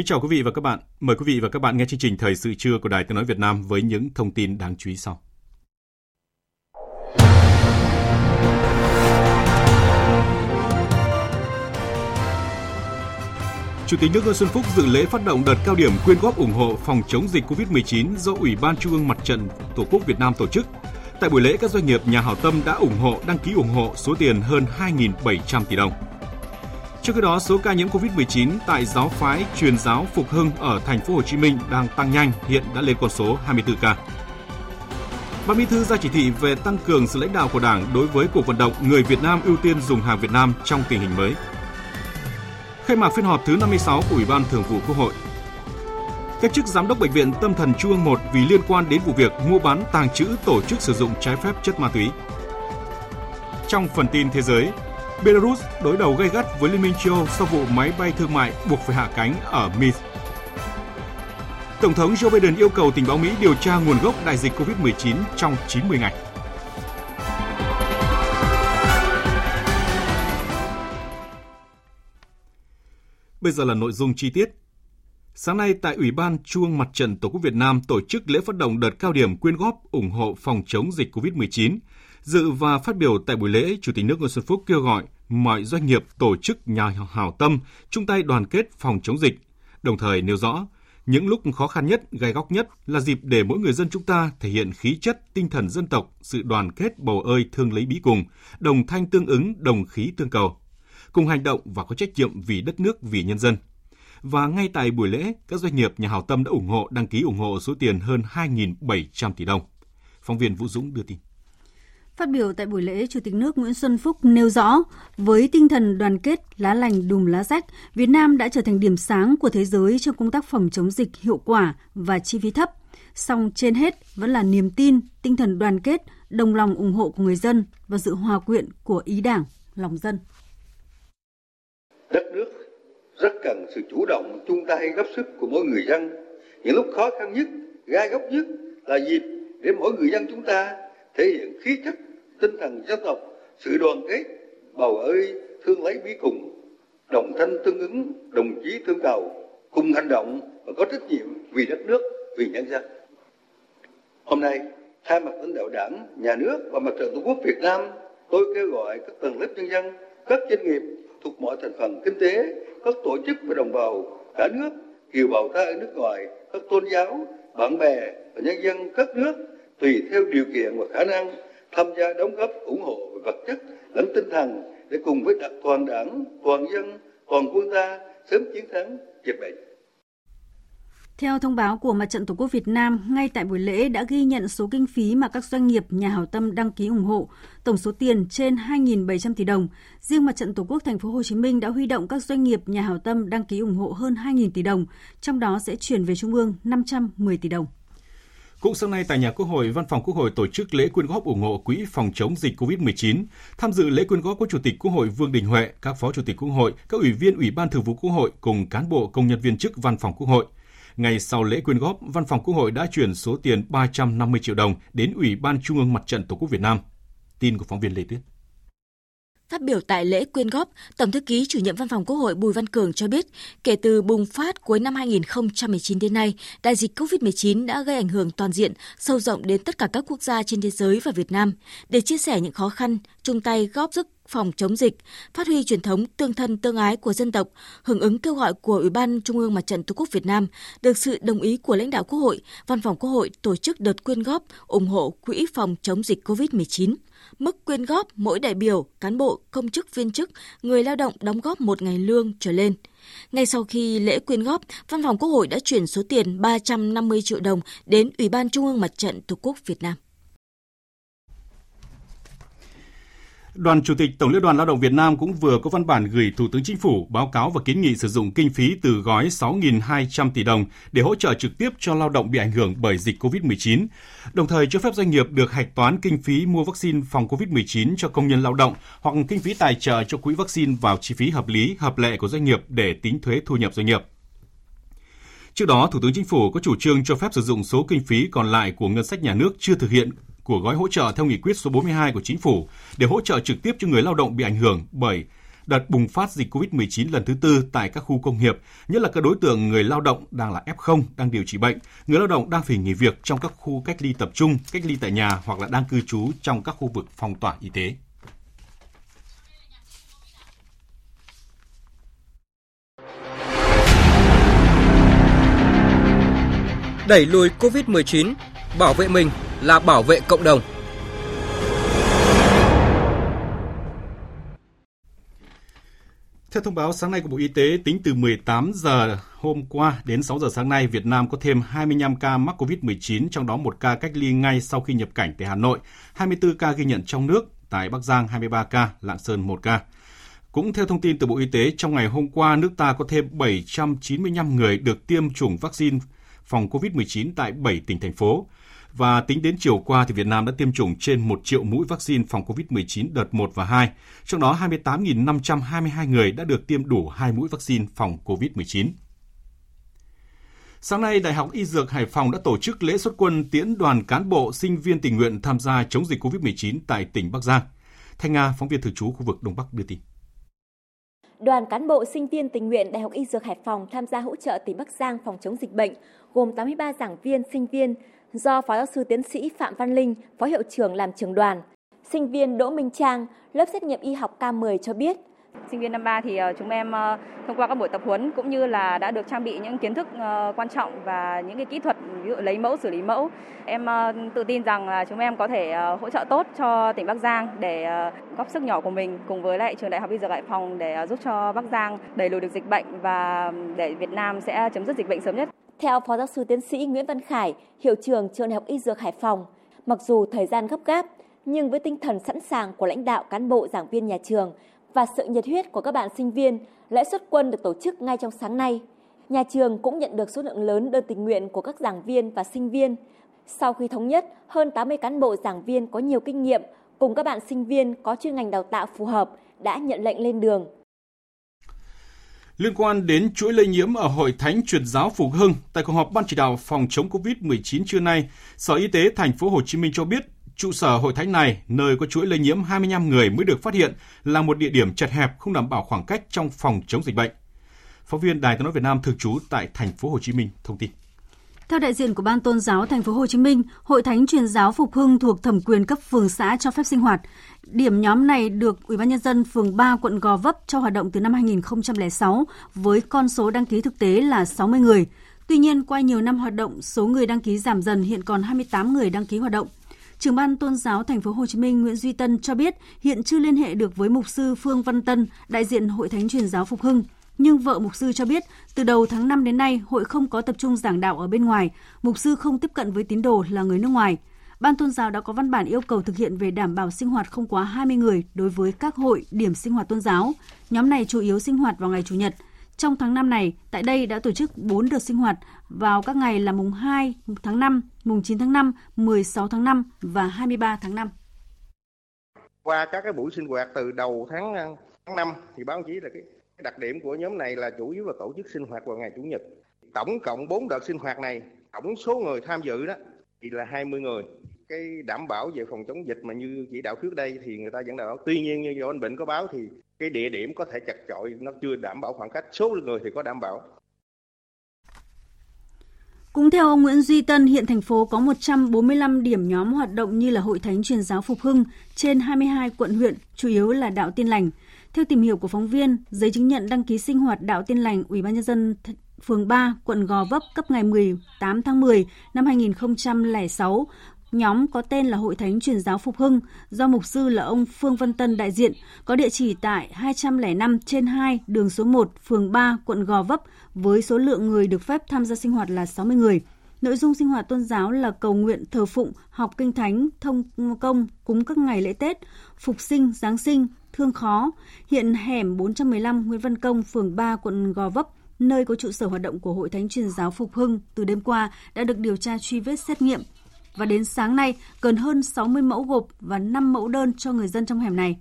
Kính chào quý vị và các bạn. Mời quý vị và các bạn nghe chương trình Thời sự trưa của Đài Tiếng Nói Việt Nam với những thông tin đáng chú ý sau. Chủ tịch nước Nguyễn Xuân Phúc dự lễ phát động đợt cao điểm quyên góp ủng hộ phòng chống dịch COVID-19 do Ủy ban Trung ương Mặt trận Tổ quốc Việt Nam tổ chức. Tại buổi lễ, các doanh nghiệp nhà hảo tâm đã ủng hộ đăng ký ủng hộ số tiền hơn 2.700 tỷ đồng. Trước khi đó, số ca nhiễm COVID-19 tại giáo phái truyền giáo Phục Hưng ở thành phố Hồ Chí Minh đang tăng nhanh, hiện đã lên con số 24 ca. Ban Bí thư ra chỉ thị về tăng cường sự lãnh đạo của Đảng đối với cuộc vận động người Việt Nam ưu tiên dùng hàng Việt Nam trong tình hình mới. Khai mạc phiên họp thứ 56 của Ủy ban Thường vụ Quốc hội. Cách chức giám đốc bệnh viện Tâm thần Trung ương 1 vì liên quan đến vụ việc mua bán tàng trữ tổ chức sử dụng trái phép chất ma túy. Trong phần tin thế giới, Belarus đối đầu gay gắt với Liên minh châu Âu sau vụ máy bay thương mại buộc phải hạ cánh ở Minsk. Tổng thống Joe Biden yêu cầu tình báo Mỹ điều tra nguồn gốc đại dịch COVID-19 trong 90 ngày. Bây giờ là nội dung chi tiết. Sáng nay tại Ủy ban Chuông Mặt trận Tổ quốc Việt Nam tổ chức lễ phát động đợt cao điểm quyên góp ủng hộ phòng chống dịch COVID-19 Dự và phát biểu tại buổi lễ, Chủ tịch nước Nguyễn Xuân Phúc kêu gọi mọi doanh nghiệp, tổ chức nhà hảo tâm chung tay đoàn kết phòng chống dịch, đồng thời nêu rõ những lúc khó khăn nhất, gai góc nhất là dịp để mỗi người dân chúng ta thể hiện khí chất, tinh thần dân tộc, sự đoàn kết bầu ơi thương lấy bí cùng, đồng thanh tương ứng, đồng khí tương cầu, cùng hành động và có trách nhiệm vì đất nước, vì nhân dân. Và ngay tại buổi lễ, các doanh nghiệp nhà hảo tâm đã ủng hộ đăng ký ủng hộ số tiền hơn 2.700 tỷ đồng. Phóng viên Vũ Dũng đưa tin. Phát biểu tại buổi lễ, Chủ tịch nước Nguyễn Xuân Phúc nêu rõ, với tinh thần đoàn kết, lá lành đùm lá rách, Việt Nam đã trở thành điểm sáng của thế giới trong công tác phòng chống dịch hiệu quả và chi phí thấp. Song trên hết vẫn là niềm tin, tinh thần đoàn kết, đồng lòng ủng hộ của người dân và sự hòa quyện của ý đảng, lòng dân. Đất nước rất cần sự chủ động, chung tay góp sức của mỗi người dân. Những lúc khó khăn nhất, gai góc nhất là dịp để mỗi người dân chúng ta thể hiện khí chất tinh thần dân tộc, sự đoàn kết, bầu ơi, thương lấy bí cùng, đồng thanh tương ứng, đồng chí thương cầu cùng hành động và có trách nhiệm vì đất nước, vì nhân dân. Hôm nay, thay mặt lãnh đạo đảng, nhà nước và mặt trận tổ quốc việt nam, tôi kêu gọi các tầng lớp nhân dân, các doanh nghiệp thuộc mọi thành phần kinh tế, các tổ chức và đồng bào, cả nước kiều bào ta ở nước ngoài, các tôn giáo, bạn bè và nhân dân các nước tùy theo điều kiện và khả năng tham gia đóng góp ủng hộ về vật chất lẫn tinh thần để cùng với toàn đảng, toàn dân, toàn quân ta sớm chiến thắng dịch bệnh. Theo thông báo của Mặt trận Tổ quốc Việt Nam, ngay tại buổi lễ đã ghi nhận số kinh phí mà các doanh nghiệp, nhà hảo tâm đăng ký ủng hộ, tổng số tiền trên 2.700 tỷ đồng. Riêng Mặt trận Tổ quốc Thành phố Hồ Chí Minh đã huy động các doanh nghiệp, nhà hảo tâm đăng ký ủng hộ hơn 2.000 tỷ đồng, trong đó sẽ chuyển về Trung ương 510 tỷ đồng. Cũng sáng nay tại nhà Quốc hội, Văn phòng Quốc hội tổ chức lễ quyên góp ủng hộ quỹ phòng chống dịch COVID-19. Tham dự lễ quyên góp có Chủ tịch Quốc hội Vương Đình Huệ, các Phó Chủ tịch Quốc hội, các ủy viên Ủy ban Thường vụ Quốc hội cùng cán bộ công nhân viên chức Văn phòng Quốc hội. Ngày sau lễ quyên góp, Văn phòng Quốc hội đã chuyển số tiền 350 triệu đồng đến Ủy ban Trung ương Mặt trận Tổ quốc Việt Nam. Tin của phóng viên Lê Tuyết. Phát biểu tại lễ quyên góp, Tổng thư ký chủ nhiệm Văn phòng Quốc hội Bùi Văn Cường cho biết, kể từ bùng phát cuối năm 2019 đến nay, đại dịch COVID-19 đã gây ảnh hưởng toàn diện, sâu rộng đến tất cả các quốc gia trên thế giới và Việt Nam. Để chia sẻ những khó khăn, chung tay góp sức phòng chống dịch, phát huy truyền thống tương thân tương ái của dân tộc, hưởng ứng kêu gọi của Ủy ban Trung ương Mặt trận Tổ quốc Việt Nam, được sự đồng ý của lãnh đạo Quốc hội, Văn phòng Quốc hội tổ chức đợt quyên góp ủng hộ quỹ phòng chống dịch COVID-19. Mức quyên góp mỗi đại biểu, cán bộ, công chức viên chức, người lao động đóng góp một ngày lương trở lên. Ngay sau khi lễ quyên góp, Văn phòng Quốc hội đã chuyển số tiền 350 triệu đồng đến Ủy ban Trung ương Mặt trận Tổ quốc Việt Nam. Đoàn Chủ tịch Tổng Liên đoàn Lao động Việt Nam cũng vừa có văn bản gửi Thủ tướng Chính phủ báo cáo và kiến nghị sử dụng kinh phí từ gói 6.200 tỷ đồng để hỗ trợ trực tiếp cho lao động bị ảnh hưởng bởi dịch COVID-19, đồng thời cho phép doanh nghiệp được hạch toán kinh phí mua vaccine phòng COVID-19 cho công nhân lao động hoặc kinh phí tài trợ cho quỹ vaccine vào chi phí hợp lý, hợp lệ của doanh nghiệp để tính thuế thu nhập doanh nghiệp. Trước đó, Thủ tướng Chính phủ có chủ trương cho phép sử dụng số kinh phí còn lại của ngân sách nhà nước chưa thực hiện của gói hỗ trợ theo nghị quyết số 42 của chính phủ để hỗ trợ trực tiếp cho người lao động bị ảnh hưởng bởi đợt bùng phát dịch COVID-19 lần thứ tư tại các khu công nghiệp, nhất là các đối tượng người lao động đang là F0, đang điều trị bệnh, người lao động đang phải nghỉ việc trong các khu cách ly tập trung, cách ly tại nhà hoặc là đang cư trú trong các khu vực phong tỏa y tế. Đẩy lùi COVID-19, bảo vệ mình là bảo vệ cộng đồng. Theo thông báo sáng nay của Bộ Y tế, tính từ 18 giờ hôm qua đến 6 giờ sáng nay, Việt Nam có thêm 25 ca mắc COVID-19, trong đó một ca cách ly ngay sau khi nhập cảnh tại Hà Nội, 24 ca ghi nhận trong nước, tại Bắc Giang 23 ca, Lạng Sơn 1 ca. Cũng theo thông tin từ Bộ Y tế, trong ngày hôm qua, nước ta có thêm 795 người được tiêm chủng vaccine phòng COVID-19 tại 7 tỉnh thành phố. Và tính đến chiều qua thì Việt Nam đã tiêm chủng trên 1 triệu mũi vaccine phòng COVID-19 đợt 1 và 2. Trong đó 28.522 người đã được tiêm đủ 2 mũi vaccine phòng COVID-19. Sáng nay, Đại học Y Dược Hải Phòng đã tổ chức lễ xuất quân tiễn đoàn cán bộ sinh viên tình nguyện tham gia chống dịch COVID-19 tại tỉnh Bắc Giang. Thanh Nga, phóng viên thường trú khu vực Đông Bắc đưa tin. Đoàn cán bộ sinh viên tình nguyện Đại học Y Dược Hải Phòng tham gia hỗ trợ tỉnh Bắc Giang phòng chống dịch bệnh, gồm 83 giảng viên, sinh viên, do Phó giáo sư tiến sĩ Phạm Văn Linh, Phó hiệu trưởng làm trưởng đoàn. Sinh viên Đỗ Minh Trang, lớp xét nghiệm y học K10 cho biết, Sinh viên năm 3 thì ờ, chúng em ờ, thông qua các buổi tập huấn cũng như là đã được trang bị những kiến thức ờ, quan trọng và những cái kỹ thuật ví dụ lấy mẫu, xử lý mẫu. Em tự tin rằng là chúng em có thể hỗ trợ tốt cho tỉnh Bắc Giang để góp sức nhỏ của mình cùng với lại trường Đại học Y Dược Hải Phòng để giúp cho Bắc Giang đẩy lùi được dịch bệnh và để Việt Nam sẽ chấm dứt dịch bệnh sớm nhất. Theo Phó giáo sư tiến sĩ Nguyễn Văn Khải, hiệu trưởng trường Đại học Y Dược Hải Phòng, mặc dù thời gian gấp gáp, nhưng với tinh thần sẵn sàng của lãnh đạo cán bộ giảng viên nhà trường và sự nhiệt huyết của các bạn sinh viên, lễ xuất quân được tổ chức ngay trong sáng nay. Nhà trường cũng nhận được số lượng lớn đơn tình nguyện của các giảng viên và sinh viên. Sau khi thống nhất, hơn 80 cán bộ giảng viên có nhiều kinh nghiệm cùng các bạn sinh viên có chuyên ngành đào tạo phù hợp đã nhận lệnh lên đường. Liên quan đến chuỗi lây nhiễm ở Hội Thánh Truyền giáo Phục Hưng, tại cuộc họp ban chỉ đạo phòng chống Covid-19 trưa nay, Sở Y tế thành phố Hồ Chí Minh cho biết trụ sở hội thánh này, nơi có chuỗi lây nhiễm 25 người mới được phát hiện, là một địa điểm chật hẹp không đảm bảo khoảng cách trong phòng chống dịch bệnh. Phóng viên Đài Tiếng nói Việt Nam thường trú tại thành phố Hồ Chí Minh thông tin. Theo đại diện của Ban Tôn giáo Thành phố Hồ Chí Minh, Hội Thánh Truyền giáo Phục Hưng thuộc thẩm quyền cấp phường xã cho phép sinh hoạt. Điểm nhóm này được Ủy ban nhân dân phường 3 quận Gò Vấp cho hoạt động từ năm 2006 với con số đăng ký thực tế là 60 người. Tuy nhiên, qua nhiều năm hoạt động, số người đăng ký giảm dần hiện còn 28 người đăng ký hoạt động. Trưởng ban Tôn giáo Thành phố Hồ Chí Minh Nguyễn Duy Tân cho biết hiện chưa liên hệ được với mục sư Phương Văn Tân, đại diện Hội Thánh Truyền giáo Phục Hưng. Nhưng vợ mục sư cho biết, từ đầu tháng 5 đến nay, hội không có tập trung giảng đạo ở bên ngoài, mục sư không tiếp cận với tín đồ là người nước ngoài. Ban tôn giáo đã có văn bản yêu cầu thực hiện về đảm bảo sinh hoạt không quá 20 người đối với các hội, điểm sinh hoạt tôn giáo. Nhóm này chủ yếu sinh hoạt vào ngày Chủ nhật. Trong tháng 5 này, tại đây đã tổ chức 4 đợt sinh hoạt vào các ngày là mùng 2 tháng 5, mùng 9 tháng 5, 16 tháng 5 và 23 tháng 5. Qua các cái buổi sinh hoạt từ đầu tháng ờ, tháng 5 thì báo chí là cái đặc điểm của nhóm này là chủ yếu là tổ chức sinh hoạt vào ngày Chủ nhật. Tổng cộng 4 đợt sinh hoạt này, tổng số người tham dự đó thì là 20 người. Cái đảm bảo về phòng chống dịch mà như chỉ đạo trước đây thì người ta vẫn đảm bảo. Tuy nhiên như do anh Bệnh có báo thì cái địa điểm có thể chặt chội, nó chưa đảm bảo khoảng cách. Số người thì có đảm bảo. Cũng theo ông Nguyễn Duy Tân, hiện thành phố có 145 điểm nhóm hoạt động như là Hội Thánh Truyền giáo Phục Hưng trên 22 quận huyện, chủ yếu là đạo tin lành. Theo tìm hiểu của phóng viên, giấy chứng nhận đăng ký sinh hoạt đạo Tiên lành Ủy ban nhân dân phường 3, quận Gò Vấp cấp ngày 18 tháng 10 năm 2006 Nhóm có tên là Hội Thánh Truyền giáo Phục Hưng do mục sư là ông Phương Văn Tân đại diện, có địa chỉ tại 205 trên 2 đường số 1, phường 3, quận Gò Vấp với số lượng người được phép tham gia sinh hoạt là 60 người. Nội dung sinh hoạt tôn giáo là cầu nguyện, thờ phụng, học kinh thánh, thông công, cúng các ngày lễ Tết, phục sinh, Giáng sinh, thương khó. Hiện hẻm 415 Nguyễn Văn Công, phường 3, quận Gò Vấp, nơi có trụ sở hoạt động của Hội Thánh Truyền giáo Phục Hưng từ đêm qua đã được điều tra truy vết xét nghiệm. Và đến sáng nay, gần hơn 60 mẫu gộp và 5 mẫu đơn cho người dân trong hẻm này.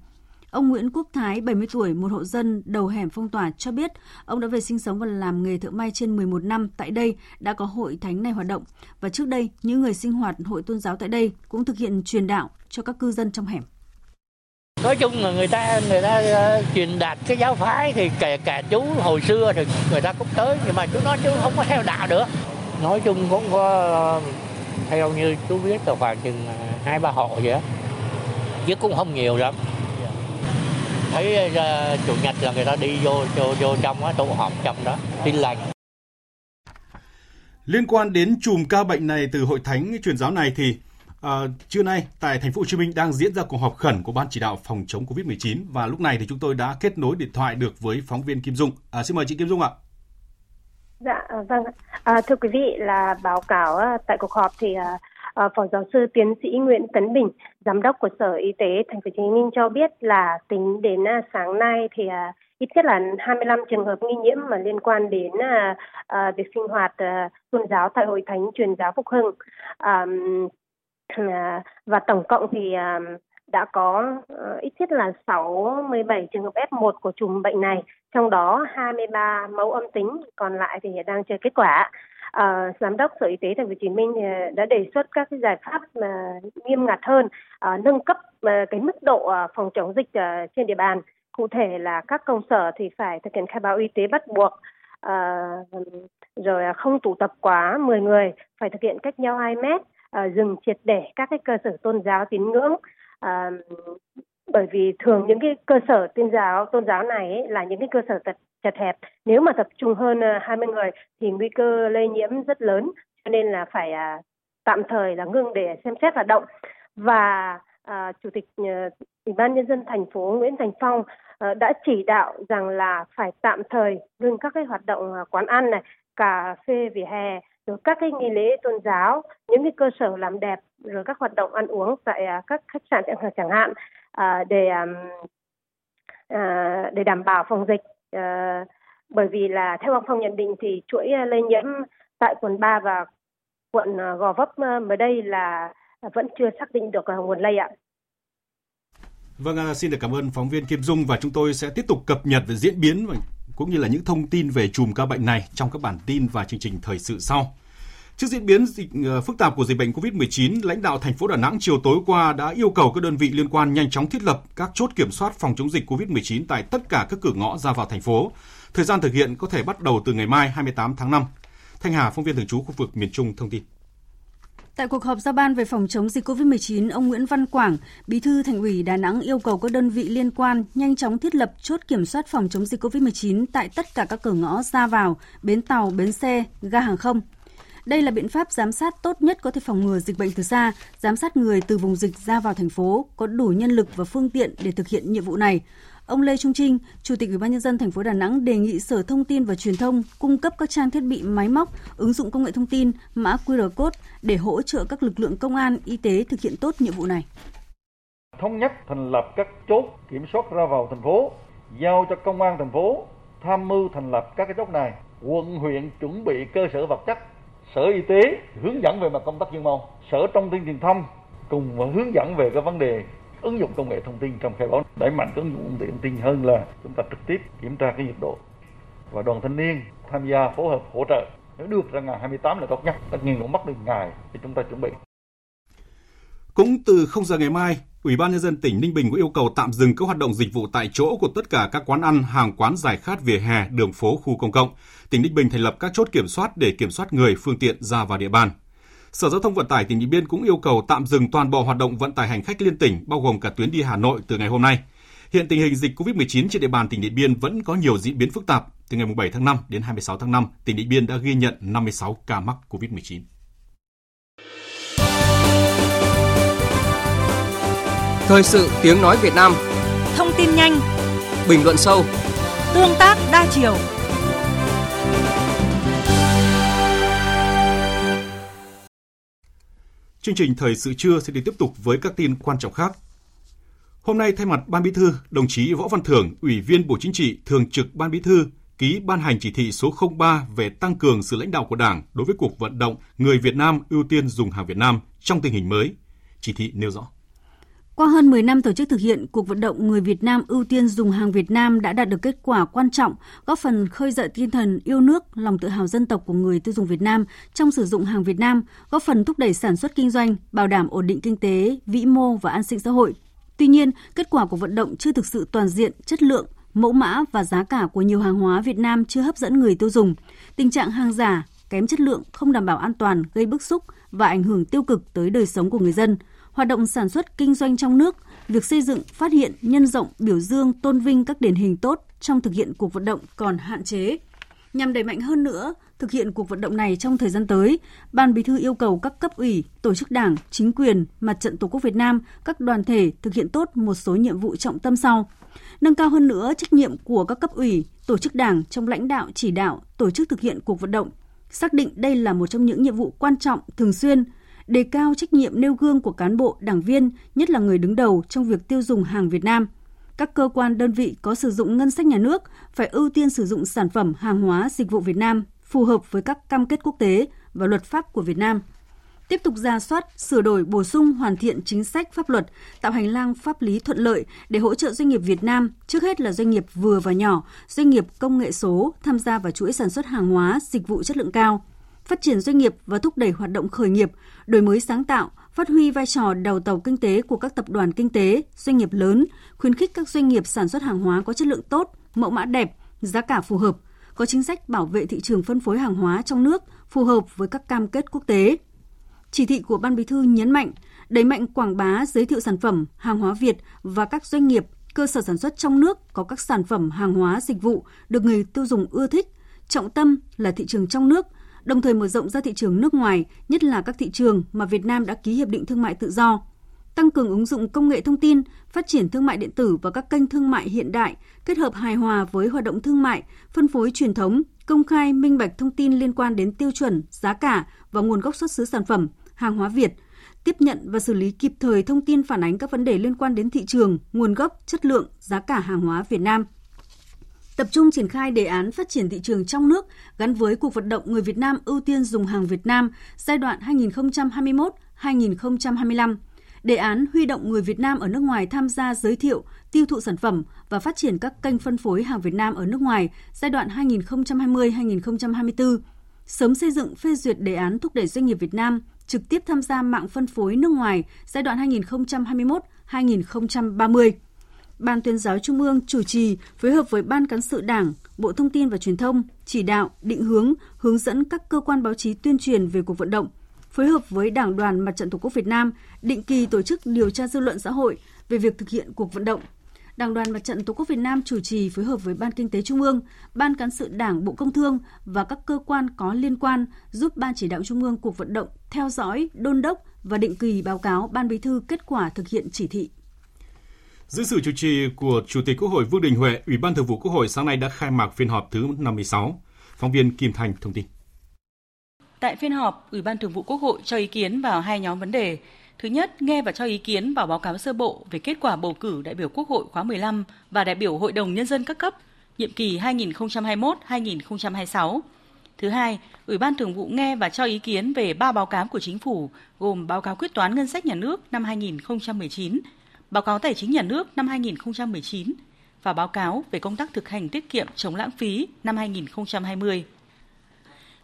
Ông Nguyễn Quốc Thái, 70 tuổi, một hộ dân đầu hẻm phong tỏa cho biết ông đã về sinh sống và làm nghề thợ may trên 11 năm tại đây đã có hội thánh này hoạt động. Và trước đây, những người sinh hoạt hội tôn giáo tại đây cũng thực hiện truyền đạo cho các cư dân trong hẻm. Nói chung là người ta người ta uh, truyền đạt cái giáo phái thì kể cả chú hồi xưa thì người ta cũng tới nhưng mà chú nói chú không có theo đạo nữa. Nói chung cũng có uh, theo như chú biết là khoảng chừng uh, hai ba hộ vậy đó. chứ cũng không nhiều lắm thấy uh, chủ nhật là người ta đi vô vô, vô trong á tụ họp trong đó tin lành Liên quan đến chùm ca bệnh này từ hội thánh truyền giáo này thì À, trưa nay tại thành phố Hồ Chí Minh đang diễn ra cuộc họp khẩn của ban chỉ đạo phòng chống Covid-19 và lúc này thì chúng tôi đã kết nối điện thoại được với phóng viên Kim Dung. À, xin mời chị Kim Dung ạ. Dạ vâng. À, thưa quý vị là báo cáo à, tại cuộc họp thì à, à, Phó giáo sư tiến sĩ Nguyễn Tấn Bình, giám đốc của Sở Y tế Thành phố Hồ Chí Minh cho biết là tính đến à, sáng nay thì à, ít nhất là 25 trường hợp nghi nhiễm mà liên quan đến à, việc sinh hoạt tôn giáo tại Hội Thánh Truyền giáo Phục Hưng. À, và tổng cộng thì à, đã có ờ, ít nhất là 67 trường hợp F1 của chùm bệnh này, trong đó 23 mẫu âm tính, còn lại thì đang chờ kết quả. À, giám đốc sở y tế thành phố hồ chí minh ờ, đã đề xuất các cái giải pháp mà nghiêm ngặt hơn à, nâng cấp cái mức độ phòng chống dịch trên địa bàn. Cụ thể là các công sở thì phải thực hiện khai báo y tế bắt buộc rồi không tụ tập quá 10 người phải thực hiện cách nhau 2 mét uh, dừng triệt để các cái cơ sở tôn giáo tín ngưỡng. Uh, bởi vì thường những cái cơ sở tôn giáo tôn giáo này ấy, là những cái cơ sở chật, chật hẹp. Nếu mà tập trung hơn ờ, 20 người thì nguy cơ lây nhiễm rất lớn cho nên là phải à, tạm thời là ngưng để xem xét hoạt động. Và à, chủ tịch à, ủy ban nhân dân thành phố Nguyễn Thành Phong à, đã chỉ đạo rằng là phải tạm thời ngưng các cái hoạt động à, quán ăn này cà phê vỉa hè rồi các cái nghi lễ tôn giáo những cái cơ sở làm đẹp rồi các hoạt động ăn uống tại à, các khách sạn chẳng hạn à, để à, để đảm bảo phòng dịch bởi vì là theo ông Phong nhận định thì chuỗi lây nhiễm tại quận 3 và quận Gò Vấp mới đây là vẫn chưa xác định được nguồn lây ạ. Vâng, xin được cảm ơn phóng viên Kim Dung và chúng tôi sẽ tiếp tục cập nhật về diễn biến và cũng như là những thông tin về chùm ca bệnh này trong các bản tin và chương trình thời sự sau. Trước diễn biến dịch ờ, phức tạp của dịch bệnh COVID-19, lãnh đạo thành phố Đà Nẵng chiều tối qua đã yêu cầu các đơn vị liên quan nhanh chóng thiết lập các chốt kiểm soát phòng chống dịch COVID-19 tại tất cả các cửa ngõ ra vào thành phố. Thời gian thực hiện có thể bắt đầu từ ngày mai 28 tháng 5. Thanh Hà, phóng viên thường trú khu vực miền Trung thông tin. Tại cuộc họp giao ban về phòng chống dịch COVID-19, ông Nguyễn Văn Quảng, Bí thư Thành ủy Đà Nẵng yêu cầu các đơn vị liên quan nhanh chóng thiết lập chốt kiểm soát phòng chống dịch COVID-19 tại tất cả các cửa ngõ ra vào, bến tàu, bến xe, ga hàng không, đây là biện pháp giám sát tốt nhất có thể phòng ngừa dịch bệnh từ xa, giám sát người từ vùng dịch ra vào thành phố, có đủ nhân lực và phương tiện để thực hiện nhiệm vụ này. Ông Lê Trung Trinh, Chủ tịch Ủy ban nhân dân thành phố Đà Nẵng đề nghị Sở Thông tin và Truyền thông cung cấp các trang thiết bị máy móc, ứng dụng công nghệ thông tin, mã QR code để hỗ trợ các lực lượng công an, y tế thực hiện tốt nhiệm vụ này. Thống nhất thành lập các chốt kiểm soát ra vào thành phố, giao cho công an thành phố tham mưu thành lập các cái chốt này. Quận huyện chuẩn bị cơ sở vật chất sở y tế hướng dẫn về mặt công tác chuyên môn sở thông tin truyền thông cùng hướng dẫn về cái vấn đề ứng dụng công nghệ thông tin trong khai báo đẩy mạnh ứng dụng công nghệ thông tin hơn là chúng ta trực tiếp kiểm tra cái nhiệt độ và đoàn thanh niên tham gia phối hợp hỗ trợ nếu được ra ngày 28 là tốt nhất tất nhiên cũng mất được ngày thì chúng ta chuẩn bị cũng từ 0 giờ ngày mai, Ủy ban nhân dân tỉnh Ninh Bình cũng yêu cầu tạm dừng các hoạt động dịch vụ tại chỗ của tất cả các quán ăn, hàng quán giải khát vỉa hè, đường phố, khu công cộng. Tỉnh Ninh Bình thành lập các chốt kiểm soát để kiểm soát người, phương tiện ra vào địa bàn. Sở Giao thông Vận tải tỉnh Điện Biên cũng yêu cầu tạm dừng toàn bộ hoạt động vận tải hành khách liên tỉnh, bao gồm cả tuyến đi Hà Nội từ ngày hôm nay. Hiện tình hình dịch COVID-19 trên địa bàn tỉnh Điện Biên vẫn có nhiều diễn biến phức tạp. Từ ngày 7 tháng 5 đến 26 tháng 5, tỉnh Điện Biên đã ghi nhận 56 ca mắc COVID-19. Thời sự tiếng nói Việt Nam Thông tin nhanh Bình luận sâu Tương tác đa chiều Chương trình Thời sự trưa sẽ đi tiếp tục với các tin quan trọng khác. Hôm nay thay mặt Ban Bí thư, đồng chí Võ Văn Thưởng, Ủy viên Bộ Chính trị, Thường trực Ban Bí thư ký ban hành chỉ thị số 03 về tăng cường sự lãnh đạo của Đảng đối với cuộc vận động người Việt Nam ưu tiên dùng hàng Việt Nam trong tình hình mới. Chỉ thị nêu rõ. Qua hơn 10 năm tổ chức thực hiện, cuộc vận động người Việt Nam ưu tiên dùng hàng Việt Nam đã đạt được kết quả quan trọng, góp phần khơi dậy tinh thần yêu nước, lòng tự hào dân tộc của người tiêu dùng Việt Nam trong sử dụng hàng Việt Nam, góp phần thúc đẩy sản xuất kinh doanh, bảo đảm ổn định kinh tế, vĩ mô và an sinh xã hội. Tuy nhiên, kết quả của vận động chưa thực sự toàn diện, chất lượng, mẫu mã và giá cả của nhiều hàng hóa Việt Nam chưa hấp dẫn người tiêu dùng. Tình trạng hàng giả, kém chất lượng, không đảm bảo an toàn gây bức xúc và ảnh hưởng tiêu cực tới đời sống của người dân. Hoạt động sản xuất kinh doanh trong nước, việc xây dựng, phát hiện, nhân rộng, biểu dương, tôn vinh các điển hình tốt trong thực hiện cuộc vận động còn hạn chế. Nhằm đẩy mạnh hơn nữa thực hiện cuộc vận động này trong thời gian tới, Ban Bí thư yêu cầu các cấp ủy, tổ chức đảng, chính quyền, Mặt trận Tổ quốc Việt Nam, các đoàn thể thực hiện tốt một số nhiệm vụ trọng tâm sau. Nâng cao hơn nữa trách nhiệm của các cấp ủy, tổ chức đảng trong lãnh đạo chỉ đạo, tổ chức thực hiện cuộc vận động, xác định đây là một trong những nhiệm vụ quan trọng thường xuyên, đề cao trách nhiệm nêu gương của cán bộ, đảng viên, nhất là người đứng đầu trong việc tiêu dùng hàng Việt Nam. Các cơ quan đơn vị có sử dụng ngân sách nhà nước phải ưu tiên sử dụng sản phẩm hàng hóa dịch vụ Việt Nam phù hợp với các cam kết quốc tế và luật pháp của Việt Nam. Tiếp tục ra soát, sửa đổi, bổ sung, hoàn thiện chính sách pháp luật, tạo hành lang pháp lý thuận lợi để hỗ trợ doanh nghiệp Việt Nam, trước hết là doanh nghiệp vừa và nhỏ, doanh nghiệp công nghệ số tham gia vào chuỗi sản xuất hàng hóa, dịch vụ chất lượng cao, phát triển doanh nghiệp và thúc đẩy hoạt động khởi nghiệp, đổi mới sáng tạo, phát huy vai trò đầu tàu kinh tế của các tập đoàn kinh tế, doanh nghiệp lớn, khuyến khích các doanh nghiệp sản xuất hàng hóa có chất lượng tốt, mẫu mã đẹp, giá cả phù hợp, có chính sách bảo vệ thị trường phân phối hàng hóa trong nước phù hợp với các cam kết quốc tế. Chỉ thị của Ban Bí thư nhấn mạnh đẩy mạnh quảng bá giới thiệu sản phẩm, hàng hóa Việt và các doanh nghiệp, cơ sở sản xuất trong nước có các sản phẩm hàng hóa dịch vụ được người tiêu dùng ưa thích, trọng tâm là thị trường trong nước, đồng thời mở rộng ra thị trường nước ngoài, nhất là các thị trường mà Việt Nam đã ký hiệp định thương mại tự do, tăng cường ứng dụng công nghệ thông tin, phát triển thương mại điện tử và các kênh thương mại hiện đại, kết hợp hài hòa với hoạt động thương mại, phân phối truyền thống, công khai minh bạch thông tin liên quan đến tiêu chuẩn, giá cả và nguồn gốc xuất xứ sản phẩm, hàng hóa Việt, tiếp nhận và xử lý kịp thời thông tin phản ánh các vấn đề liên quan đến thị trường, nguồn gốc, chất lượng, giá cả hàng hóa Việt Nam tập trung triển khai đề án phát triển thị trường trong nước gắn với cuộc vận động người Việt Nam ưu tiên dùng hàng Việt Nam giai đoạn 2021-2025. Đề án huy động người Việt Nam ở nước ngoài tham gia giới thiệu, tiêu thụ sản phẩm và phát triển các kênh phân phối hàng Việt Nam ở nước ngoài giai đoạn 2020-2024. Sớm xây dựng phê duyệt đề án thúc đẩy doanh nghiệp Việt Nam trực tiếp tham gia mạng phân phối nước ngoài giai đoạn 2021-2030. Ban tuyên giáo Trung ương chủ trì phối hợp với Ban cán sự Đảng, Bộ Thông tin và Truyền thông chỉ đạo, định hướng, hướng dẫn các cơ quan báo chí tuyên truyền về cuộc vận động, phối hợp với Đảng đoàn Mặt trận Tổ quốc Việt Nam định kỳ tổ chức điều tra dư luận xã hội về việc thực hiện cuộc vận động. Đảng đoàn Mặt trận Tổ quốc Việt Nam chủ trì phối hợp với Ban Kinh tế Trung ương, Ban cán sự Đảng Bộ Công Thương và các cơ quan có liên quan giúp Ban chỉ đạo Trung ương cuộc vận động theo dõi, đôn đốc và định kỳ báo cáo Ban Bí thư kết quả thực hiện chỉ thị. Dưới sự chủ trì của Chủ tịch Quốc hội Vương Đình Huệ, Ủy ban Thường vụ Quốc hội sáng nay đã khai mạc phiên họp thứ 56. Phóng viên Kim Thành thông tin. Tại phiên họp, Ủy ban Thường vụ Quốc hội cho ý kiến vào hai nhóm vấn đề. Thứ nhất, nghe và cho ý kiến vào báo cáo sơ bộ về kết quả bầu cử đại biểu Quốc hội khóa 15 và đại biểu Hội đồng Nhân dân các cấp, nhiệm kỳ 2021-2026. Thứ hai, Ủy ban Thường vụ nghe và cho ý kiến về ba báo cáo của Chính phủ, gồm báo cáo quyết toán ngân sách nhà nước năm 2019, báo cáo tài chính nhà nước năm 2019 và báo cáo về công tác thực hành tiết kiệm chống lãng phí năm 2020.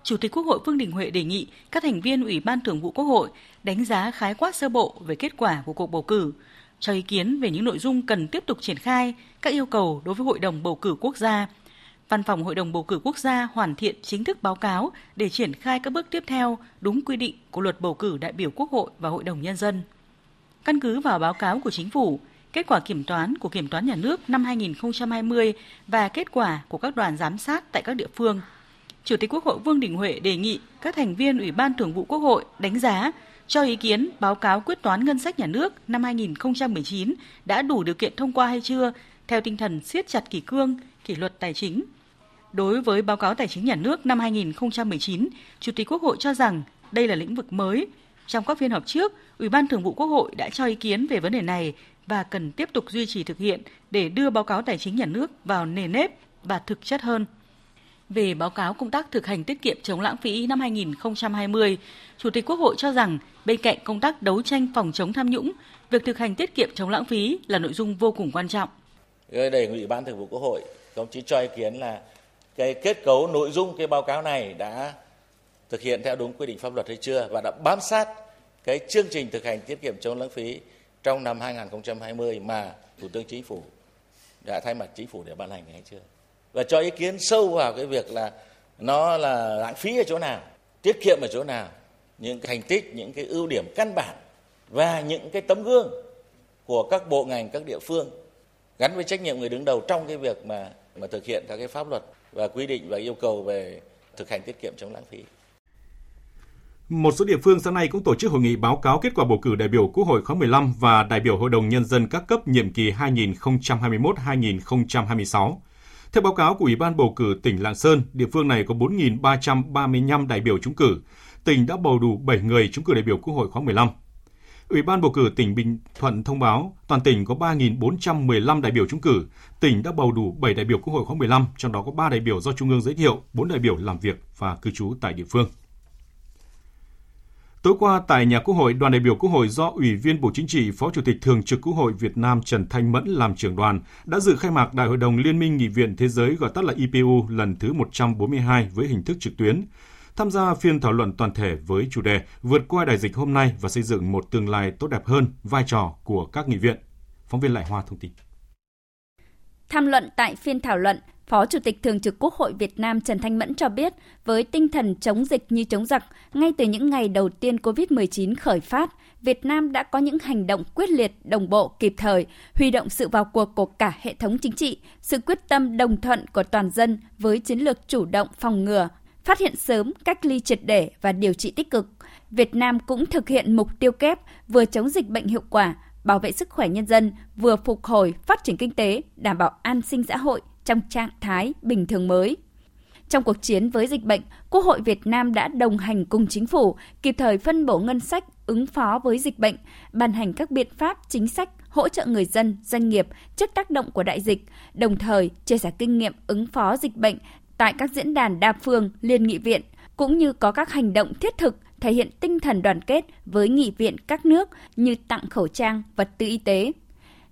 Chủ tịch Quốc hội Vương Đình Huệ đề nghị các thành viên Ủy ban Thường vụ Quốc hội đánh giá khái quát sơ bộ về kết quả của cuộc bầu cử, cho ý kiến về những nội dung cần tiếp tục triển khai, các yêu cầu đối với Hội đồng bầu cử quốc gia. Văn phòng Hội đồng bầu cử quốc gia hoàn thiện chính thức báo cáo để triển khai các bước tiếp theo đúng quy định của luật bầu cử đại biểu Quốc hội và Hội đồng Nhân dân. Căn cứ vào báo cáo của Chính phủ, kết quả kiểm toán của Kiểm toán Nhà nước năm 2020 và kết quả của các đoàn giám sát tại các địa phương, Chủ tịch Quốc hội Vương Đình Huệ đề nghị các thành viên Ủy ban Thường vụ Quốc hội đánh giá cho ý kiến báo cáo quyết toán ngân sách nhà nước năm 2019 đã đủ điều kiện thông qua hay chưa theo tinh thần siết chặt kỷ cương, kỷ luật tài chính. Đối với báo cáo tài chính nhà nước năm 2019, Chủ tịch Quốc hội cho rằng đây là lĩnh vực mới. Trong các phiên họp trước, Ủy ban Thường vụ Quốc hội đã cho ý kiến về vấn đề này và cần tiếp tục duy trì thực hiện để đưa báo cáo tài chính nhà nước vào nề nếp và thực chất hơn. Về báo cáo công tác thực hành tiết kiệm chống lãng phí năm 2020, Chủ tịch Quốc hội cho rằng bên cạnh công tác đấu tranh phòng chống tham nhũng, việc thực hành tiết kiệm chống lãng phí là nội dung vô cùng quan trọng. Đề nghị Ban Thường vụ Quốc hội, công chí cho ý kiến là cái kết cấu nội dung cái báo cáo này đã thực hiện theo đúng quy định pháp luật hay chưa và đã bám sát cái chương trình thực hành tiết kiệm chống lãng phí trong năm 2020 mà Thủ tướng Chính phủ đã thay mặt Chính phủ để ban hành hay chưa và cho ý kiến sâu vào cái việc là nó là lãng phí ở chỗ nào, tiết kiệm ở chỗ nào, những cái thành tích, những cái ưu điểm căn bản và những cái tấm gương của các bộ ngành, các địa phương gắn với trách nhiệm người đứng đầu trong cái việc mà mà thực hiện các cái pháp luật và quy định và yêu cầu về thực hành tiết kiệm chống lãng phí. Một số địa phương sáng nay cũng tổ chức hội nghị báo cáo kết quả bầu cử đại biểu Quốc hội khóa 15 và đại biểu Hội đồng Nhân dân các cấp nhiệm kỳ 2021-2026. Theo báo cáo của Ủy ban bầu cử tỉnh Lạng Sơn, địa phương này có 4.335 đại biểu trúng cử. Tỉnh đã bầu đủ 7 người trúng cử đại biểu Quốc hội khóa 15. Ủy ban bầu cử tỉnh Bình Thuận thông báo toàn tỉnh có 3.415 đại biểu trúng cử. Tỉnh đã bầu đủ 7 đại biểu Quốc hội khóa 15, trong đó có 3 đại biểu do Trung ương giới thiệu, 4 đại biểu làm việc và cư trú tại địa phương. Tối qua tại nhà Quốc hội, đoàn đại biểu Quốc hội do Ủy viên Bộ Chính trị, Phó Chủ tịch Thường trực Quốc hội Việt Nam Trần Thanh Mẫn làm trưởng đoàn đã dự khai mạc Đại hội đồng Liên minh Nghị viện Thế giới gọi tắt là IPU lần thứ 142 với hình thức trực tuyến. Tham gia phiên thảo luận toàn thể với chủ đề vượt qua đại dịch hôm nay và xây dựng một tương lai tốt đẹp hơn vai trò của các nghị viện. Phóng viên Lại Hoa thông tin. Tham luận tại phiên thảo luận, Phó Chủ tịch Thường trực Quốc hội Việt Nam Trần Thanh Mẫn cho biết, với tinh thần chống dịch như chống giặc, ngay từ những ngày đầu tiên COVID-19 khởi phát, Việt Nam đã có những hành động quyết liệt, đồng bộ, kịp thời, huy động sự vào cuộc của cả hệ thống chính trị, sự quyết tâm đồng thuận của toàn dân với chiến lược chủ động phòng ngừa, phát hiện sớm, cách ly triệt để và điều trị tích cực. Việt Nam cũng thực hiện mục tiêu kép vừa chống dịch bệnh hiệu quả, bảo vệ sức khỏe nhân dân, vừa phục hồi, phát triển kinh tế, đảm bảo an sinh xã hội, trong trạng thái bình thường mới. Trong cuộc chiến với dịch bệnh, Quốc hội Việt Nam đã đồng hành cùng chính phủ, kịp thời phân bổ ngân sách ứng phó với dịch bệnh, ban hành các biện pháp chính sách hỗ trợ người dân, doanh nghiệp trước tác động của đại dịch, đồng thời chia sẻ kinh nghiệm ứng phó dịch bệnh tại các diễn đàn đa phương, liên nghị viện, cũng như có các hành động thiết thực thể hiện tinh thần đoàn kết với nghị viện các nước như tặng khẩu trang, vật tư y tế,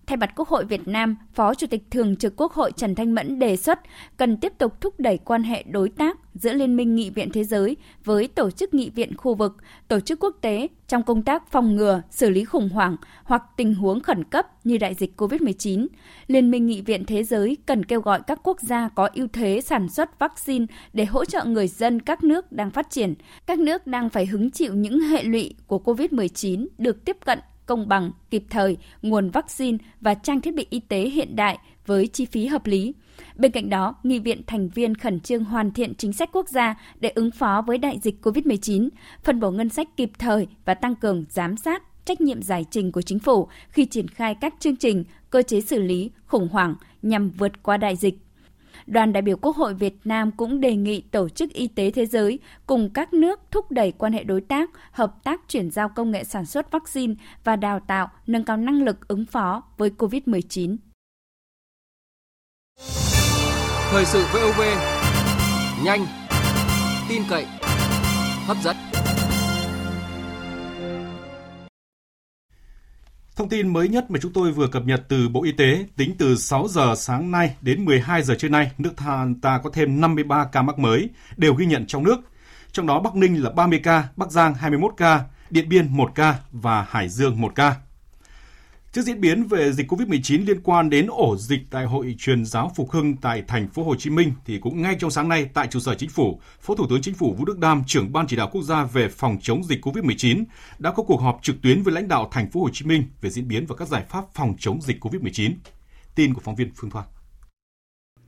Thay mặt Quốc hội Việt Nam, Phó Chủ tịch Thường trực Quốc hội Trần Thanh Mẫn đề xuất cần tiếp tục thúc đẩy quan hệ đối tác giữa Liên minh Nghị viện Thế giới với tổ chức nghị viện khu vực, tổ chức quốc tế trong công tác phòng ngừa, xử lý khủng hoảng hoặc tình huống khẩn cấp như đại dịch COVID-19. Liên minh Nghị viện Thế giới cần kêu gọi các quốc gia có ưu thế sản xuất vaccine để hỗ trợ người dân các nước đang phát triển. Các nước đang phải hứng chịu những hệ lụy của COVID-19 được tiếp cận công bằng, kịp thời, nguồn vaccine và trang thiết bị y tế hiện đại với chi phí hợp lý. Bên cạnh đó, nghị viện thành viên khẩn trương hoàn thiện chính sách quốc gia để ứng phó với đại dịch COVID-19, phân bổ ngân sách kịp thời và tăng cường giám sát trách nhiệm giải trình của chính phủ khi triển khai các chương trình, cơ chế xử lý khủng hoảng nhằm vượt qua đại dịch đoàn đại biểu Quốc hội Việt Nam cũng đề nghị Tổ chức Y tế Thế giới cùng các nước thúc đẩy quan hệ đối tác, hợp tác chuyển giao công nghệ sản xuất vaccine và đào tạo, nâng cao năng lực ứng phó với COVID-19. Thời sự VOV, nhanh, tin cậy, hấp dẫn. Thông tin mới nhất mà chúng tôi vừa cập nhật từ Bộ Y tế, tính từ 6 giờ sáng nay đến 12 giờ trưa nay, nước ta có thêm 53 ca mắc mới, đều ghi nhận trong nước. Trong đó Bắc Ninh là 30 ca, Bắc Giang 21 ca, Điện Biên 1 ca và Hải Dương 1 ca. Trước diễn biến về dịch COVID-19 liên quan đến ổ dịch tại Hội truyền giáo Phục Hưng tại thành phố Hồ Chí Minh thì cũng ngay trong sáng nay tại trụ sở chính phủ, Phó Thủ tướng Chính phủ Vũ Đức Đam, trưởng ban chỉ đạo quốc gia về phòng chống dịch COVID-19 đã có cuộc họp trực tuyến với lãnh đạo thành phố Hồ Chí Minh về diễn biến và các giải pháp phòng chống dịch COVID-19. Tin của phóng viên Phương Thoa.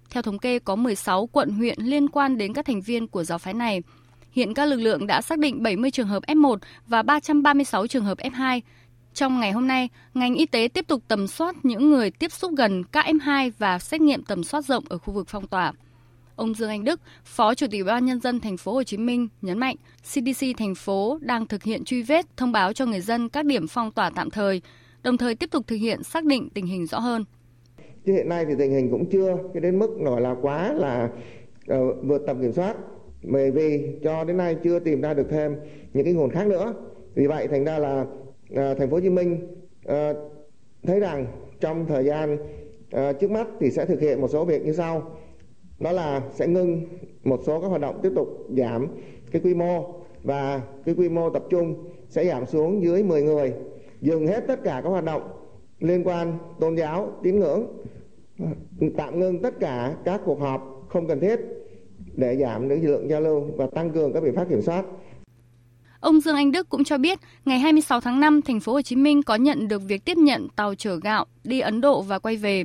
Theo thống kê có 16 quận huyện liên quan đến các thành viên của giáo phái này. Hiện các lực lượng đã xác định 70 trường hợp F1 và 336 trường hợp F2. Trong ngày hôm nay, ngành y tế tiếp tục tầm soát những người tiếp xúc gần các F2 và xét nghiệm tầm soát rộng ở khu vực phong tỏa. Ông Dương Anh Đức, Phó Chủ tịch Ủy ban nhân dân thành phố Hồ Chí Minh nhấn mạnh, CDC thành phố đang thực hiện truy vết, thông báo cho người dân các điểm phong tỏa tạm thời, đồng thời tiếp tục thực hiện xác định tình hình rõ hơn. Chứ hiện nay thì tình hình cũng chưa cái đến mức nổi là quá là uh, vượt tầm kiểm soát bởi vì cho đến nay chưa tìm ra được thêm những cái nguồn khác nữa. Vì vậy thành ra là À, thành phố Hồ Chí Minh à, thấy rằng trong thời gian à, trước mắt thì sẽ thực hiện một số việc như sau đó là sẽ ngưng một số các hoạt động tiếp tục giảm cái quy mô và cái quy mô tập trung sẽ giảm xuống dưới 10 người dừng hết tất cả các hoạt động liên quan tôn giáo, tín ngưỡng, tạm ngưng tất cả các cuộc họp không cần thiết để giảm được lượng giao lưu và tăng cường các biện pháp kiểm soát. Ông Dương Anh Đức cũng cho biết, ngày 26 tháng 5, thành phố Hồ Chí Minh có nhận được việc tiếp nhận tàu chở gạo đi Ấn Độ và quay về.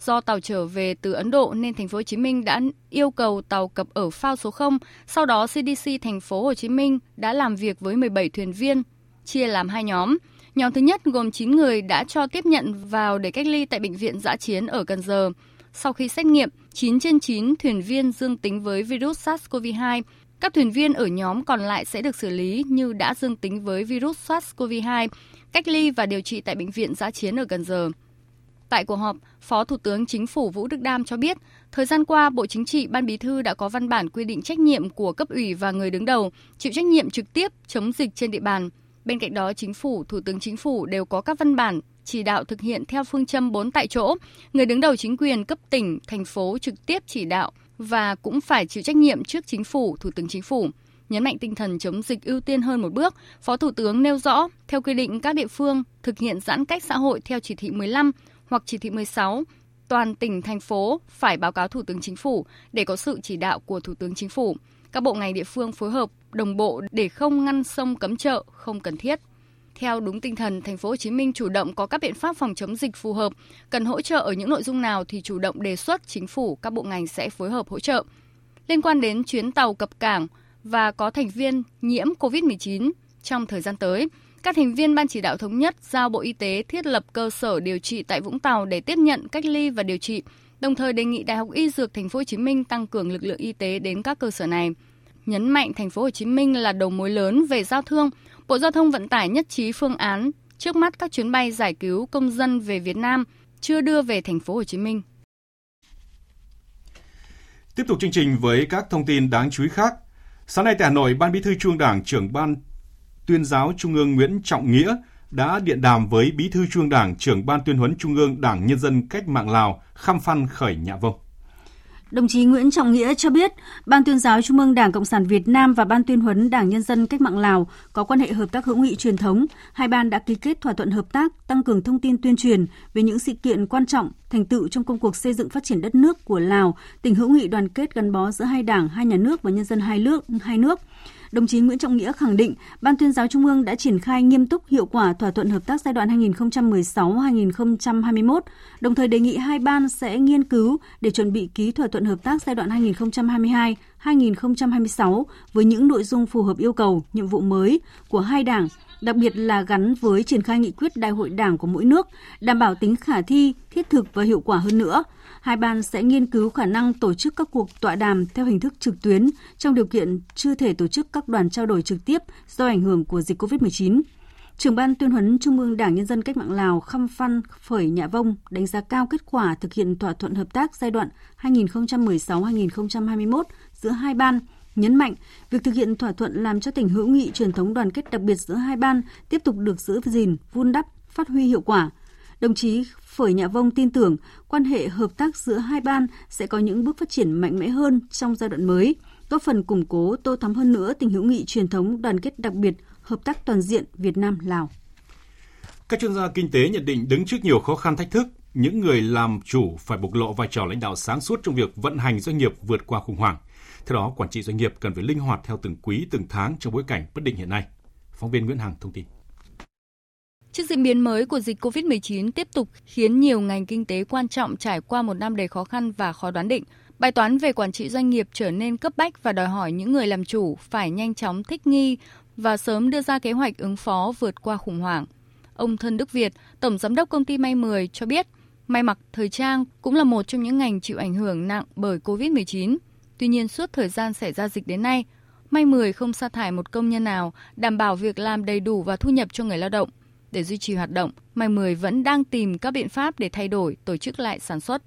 Do tàu trở về từ Ấn Độ nên thành phố Hồ Chí Minh đã yêu cầu tàu cập ở phao số 0. Sau đó CDC thành phố Hồ Chí Minh đã làm việc với 17 thuyền viên, chia làm hai nhóm. Nhóm thứ nhất gồm 9 người đã cho tiếp nhận vào để cách ly tại bệnh viện giã chiến ở Cần Giờ. Sau khi xét nghiệm, 9 trên 9 thuyền viên dương tính với virus SARS-CoV-2. Các thuyền viên ở nhóm còn lại sẽ được xử lý như đã dương tính với virus SARS-CoV-2, cách ly và điều trị tại bệnh viện giã chiến ở Cần Giờ. Tại cuộc họp, Phó Thủ tướng Chính phủ Vũ Đức Đam cho biết, thời gian qua Bộ Chính trị, Ban Bí thư đã có văn bản quy định trách nhiệm của cấp ủy và người đứng đầu, chịu trách nhiệm trực tiếp chống dịch trên địa bàn. Bên cạnh đó, Chính phủ, Thủ tướng Chính phủ đều có các văn bản chỉ đạo thực hiện theo phương châm 4 tại chỗ, người đứng đầu chính quyền cấp tỉnh, thành phố trực tiếp chỉ đạo và cũng phải chịu trách nhiệm trước Chính phủ, Thủ tướng Chính phủ nhấn mạnh tinh thần chống dịch ưu tiên hơn một bước, Phó Thủ tướng nêu rõ, theo quy định các địa phương thực hiện giãn cách xã hội theo chỉ thị 15 hoặc chỉ thị 16, toàn tỉnh, thành phố phải báo cáo Thủ tướng Chính phủ để có sự chỉ đạo của Thủ tướng Chính phủ. Các bộ ngành địa phương phối hợp đồng bộ để không ngăn sông cấm chợ không cần thiết. Theo đúng tinh thần, thành phố Hồ Chí Minh chủ động có các biện pháp phòng chống dịch phù hợp, cần hỗ trợ ở những nội dung nào thì chủ động đề xuất chính phủ các bộ ngành sẽ phối hợp hỗ trợ. Liên quan đến chuyến tàu cập cảng và có thành viên nhiễm COVID-19 trong thời gian tới, các thành viên Ban chỉ đạo thống nhất giao Bộ Y tế thiết lập cơ sở điều trị tại Vũng Tàu để tiếp nhận, cách ly và điều trị, đồng thời đề nghị Đại học Y Dược Thành phố Hồ Chí Minh tăng cường lực lượng y tế đến các cơ sở này. Nhấn mạnh Thành phố Hồ Chí Minh là đầu mối lớn về giao thương, Bộ Giao thông Vận tải nhất trí phương án trước mắt các chuyến bay giải cứu công dân về Việt Nam chưa đưa về Thành phố Hồ Chí Minh. Tiếp tục chương trình với các thông tin đáng chú ý khác. Sáng nay tại Hà Nội, Ban Bí thư Trung Đảng, trưởng Ban Tuyên giáo Trung ương Nguyễn Trọng Nghĩa đã điện đàm với Bí thư Trung Đảng, trưởng Ban Tuyên huấn Trung ương Đảng Nhân dân Cách mạng Lào Khăm Phan Khởi Nhạ Vông. Đồng chí Nguyễn Trọng Nghĩa cho biết, Ban tuyên giáo Trung ương Đảng Cộng sản Việt Nam và Ban tuyên huấn Đảng Nhân dân Cách mạng Lào có quan hệ hợp tác hữu nghị truyền thống. Hai ban đã ký kết thỏa thuận hợp tác, tăng cường thông tin tuyên truyền về những sự kiện quan trọng, thành tựu trong công cuộc xây dựng phát triển đất nước của Lào, tình hữu nghị đoàn kết gắn bó giữa hai đảng, hai nhà nước và nhân dân hai nước, hai nước đồng chí Nguyễn Trọng Nghĩa khẳng định Ban tuyên giáo Trung ương đã triển khai nghiêm túc hiệu quả thỏa thuận hợp tác giai đoạn 2016-2021, đồng thời đề nghị hai ban sẽ nghiên cứu để chuẩn bị ký thỏa thuận hợp tác giai đoạn 2022-2026 với những nội dung phù hợp yêu cầu, nhiệm vụ mới của hai đảng, đặc biệt là gắn với triển khai nghị quyết đại hội đảng của mỗi nước, đảm bảo tính khả thi, thiết thực và hiệu quả hơn nữa – hai ban sẽ nghiên cứu khả năng tổ chức các cuộc tọa đàm theo hình thức trực tuyến trong điều kiện chưa thể tổ chức các đoàn trao đổi trực tiếp do ảnh hưởng của dịch COVID-19. Trưởng ban tuyên huấn Trung ương Đảng Nhân dân Cách mạng Lào Khăm Phan Phởi Nhạ Vông đánh giá cao kết quả thực hiện thỏa thuận hợp tác giai đoạn 2016-2021 giữa hai ban, nhấn mạnh việc thực hiện thỏa thuận làm cho tình hữu nghị truyền thống đoàn kết đặc biệt giữa hai ban tiếp tục được giữ gìn, vun đắp, phát huy hiệu quả. Đồng chí Phởi Nhạ Vông tin tưởng quan hệ hợp tác giữa hai ban sẽ có những bước phát triển mạnh mẽ hơn trong giai đoạn mới, góp phần củng cố tô thắm hơn nữa tình hữu nghị truyền thống đoàn kết đặc biệt, hợp tác toàn diện Việt Nam Lào. Các chuyên gia kinh tế nhận định đứng trước nhiều khó khăn thách thức, những người làm chủ phải bộc lộ vai trò lãnh đạo sáng suốt trong việc vận hành doanh nghiệp vượt qua khủng hoảng. Theo đó, quản trị doanh nghiệp cần phải linh hoạt theo từng quý, từng tháng trong bối cảnh bất định hiện nay. Phóng viên Nguyễn Hằng thông tin. Trước diễn biến mới của dịch COVID-19 tiếp tục khiến nhiều ngành kinh tế quan trọng trải qua một năm đầy khó khăn và khó đoán định, Bài toán về quản trị doanh nghiệp trở nên cấp bách và đòi hỏi những người làm chủ phải nhanh chóng thích nghi và sớm đưa ra kế hoạch ứng phó vượt qua khủng hoảng. Ông Thân Đức Việt, Tổng Giám đốc công ty May 10 cho biết, may mặc, thời trang cũng là một trong những ngành chịu ảnh hưởng nặng bởi COVID-19. Tuy nhiên, suốt thời gian xảy ra dịch đến nay, May 10 không sa thải một công nhân nào, đảm bảo việc làm đầy đủ và thu nhập cho người lao động. Để duy trì hoạt động, May 10 vẫn đang tìm các biện pháp để thay đổi, tổ chức lại sản xuất.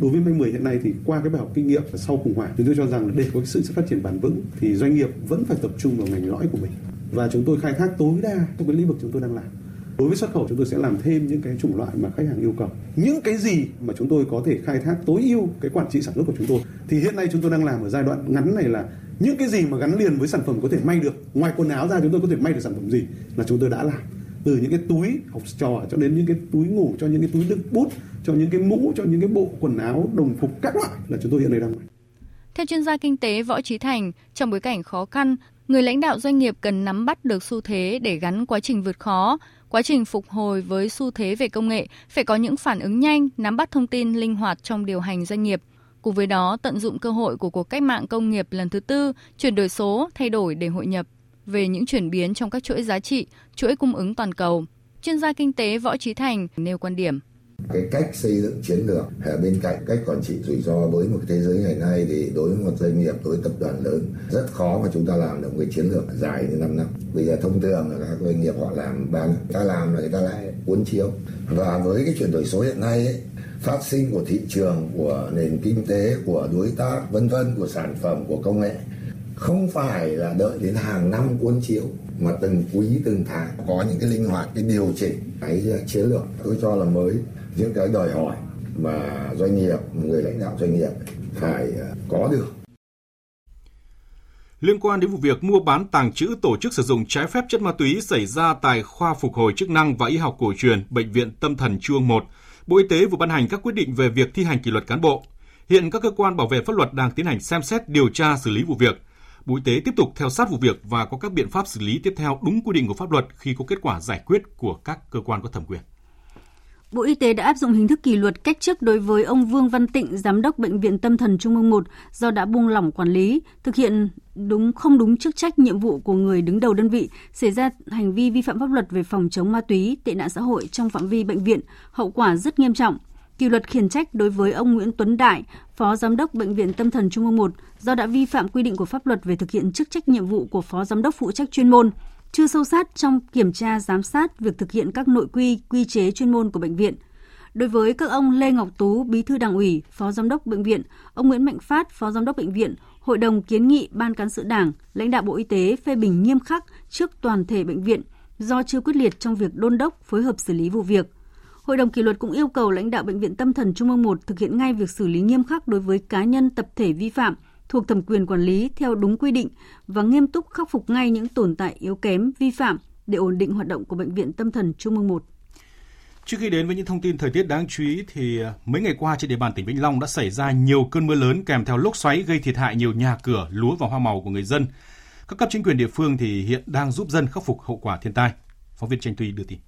Đối với May 10 hiện nay thì qua cái bài học kinh nghiệm và sau khủng hoảng, chúng tôi cho rằng để có sự phát triển bền vững thì doanh nghiệp vẫn phải tập trung vào ngành lõi của mình và chúng tôi khai thác tối đa trong cái lĩnh vực chúng tôi đang làm. Đối với xuất khẩu chúng tôi sẽ làm thêm những cái chủng loại mà khách hàng yêu cầu. Những cái gì mà chúng tôi có thể khai thác tối ưu cái quản trị sản xuất của chúng tôi thì hiện nay chúng tôi đang làm ở giai đoạn ngắn này là những cái gì mà gắn liền với sản phẩm có thể may được ngoài quần áo ra chúng tôi có thể may được sản phẩm gì là chúng tôi đã làm từ những cái túi học trò cho đến những cái túi ngủ cho những cái túi đựng bút cho những cái mũ cho những cái bộ quần áo đồng phục các loại là chúng tôi hiện nay đang làm. theo chuyên gia kinh tế Võ Trí Thành, trong bối cảnh khó khăn, người lãnh đạo doanh nghiệp cần nắm bắt được xu thế để gắn quá trình vượt khó, quá trình phục hồi với xu thế về công nghệ, phải có những phản ứng nhanh, nắm bắt thông tin linh hoạt trong điều hành doanh nghiệp. Cùng với đó, tận dụng cơ hội của cuộc cách mạng công nghiệp lần thứ tư, chuyển đổi số, thay đổi để hội nhập về những chuyển biến trong các chuỗi giá trị, chuỗi cung ứng toàn cầu. Chuyên gia kinh tế Võ Trí Thành nêu quan điểm cái cách xây dựng chiến lược bên cạnh cách quản trị rủi ro với một thế giới ngày nay thì đối với một doanh nghiệp đối với tập đoàn lớn rất khó mà chúng ta làm được một cái chiến lược dài như 5 năm. Bây giờ thông thường là các doanh nghiệp họ làm ba ta làm là người ta lại cuốn chiếu. Và với cái chuyển đổi số hiện nay ấy, phát sinh của thị trường của nền kinh tế của đối tác vân vân của sản phẩm của công nghệ không phải là đợi đến hàng năm cuốn chiếu mà từng quý từng tháng có những cái linh hoạt cái điều chỉnh cái ờ, chiến lược. Tôi cho là mới những cái đòi hỏi mà doanh nghiệp người lãnh đạo doanh nghiệp phải ờ, có được Liên quan đến vụ việc mua bán tàng trữ tổ chức sử dụng trái phép chất ma túy xảy ra tại khoa phục hồi chức năng và y học cổ truyền Bệnh viện Tâm thần Chuông 1, Bộ Y tế vừa ban hành các quyết định về việc thi hành kỷ luật cán bộ. Hiện các cơ quan bảo vệ pháp luật đang tiến hành xem xét điều tra xử lý vụ việc. Bộ Y tế tiếp tục theo sát vụ việc và có các biện pháp xử lý tiếp theo đúng quy định của pháp luật khi có kết quả giải quyết của các cơ quan có thẩm quyền. Bộ Y tế đã áp dụng hình thức kỷ luật cách chức đối với ông Vương Văn Tịnh, giám đốc bệnh viện Tâm thần Trung ương 1 do đã buông lỏng quản lý, thực hiện đúng không đúng chức trách nhiệm vụ của người đứng đầu đơn vị, xảy ra hành vi vi phạm pháp luật về phòng chống ma túy, tệ nạn xã hội trong phạm vi bệnh viện, hậu quả rất nghiêm trọng. Kỷ luật khiển trách đối với ông Nguyễn Tuấn Đại, Phó Giám đốc Bệnh viện Tâm thần Trung ương 1 do đã vi phạm quy định của pháp luật về thực hiện chức trách nhiệm vụ của Phó Giám đốc phụ trách chuyên môn, chưa sâu sát trong kiểm tra giám sát việc thực hiện các nội quy, quy chế chuyên môn của bệnh viện. Đối với các ông Lê Ngọc Tú, Bí thư Đảng ủy, Phó Giám đốc bệnh viện, ông Nguyễn Mạnh Phát, Phó Giám đốc bệnh viện, Hội đồng kiến nghị Ban cán sự Đảng, lãnh đạo Bộ Y tế phê bình nghiêm khắc trước toàn thể bệnh viện do chưa quyết liệt trong việc đôn đốc phối hợp xử lý vụ việc. Hội đồng kỷ luật cũng yêu cầu lãnh đạo Bệnh viện Tâm thần Trung ương 1 thực hiện ngay việc xử lý nghiêm khắc đối với cá nhân tập thể vi phạm thuộc thẩm quyền quản lý theo đúng quy định và nghiêm túc khắc phục ngay những tồn tại yếu kém, vi phạm để ổn định hoạt động của Bệnh viện Tâm thần Trung ương 1. Trước khi đến với những thông tin thời tiết đáng chú ý thì ờ, mấy ngày qua trên địa bàn tỉnh Vĩnh Long đã xảy ra nhiều cơn mưa lớn kèm theo lốc xoáy gây thiệt hại nhiều nhà cửa, lúa và hoa màu của người dân. Các cấp chính quyền địa phương thì hiện đang giúp dân khắc phục hậu quả thiên tai. Phóng viên Tranh Tuy đưa tin.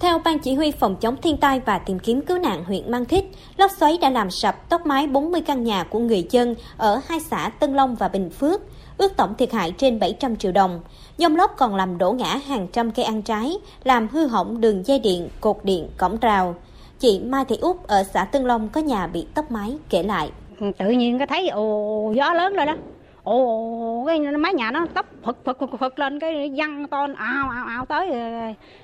Theo Ban Chỉ huy Phòng chống thiên tai và tìm kiếm cứu nạn huyện Mang Thít, lốc xoáy đã làm sập tốc mái 40 căn nhà của người dân ở hai xã Tân Long và Bình Phước, ước tổng thiệt hại trên 700 triệu đồng. Dông lốc còn làm đổ ngã hàng trăm cây ăn trái, làm hư hỏng đường dây điện, cột điện, cổng rào. Chị Mai Thị Út ở xã Tân Long có nhà bị tốc mái kể lại. Tự nhiên có thấy ồ gió lớn rồi đó, ồ, cái mái nhà nó tấp phật phật phật phật lên, cái văng to ào ào ào tới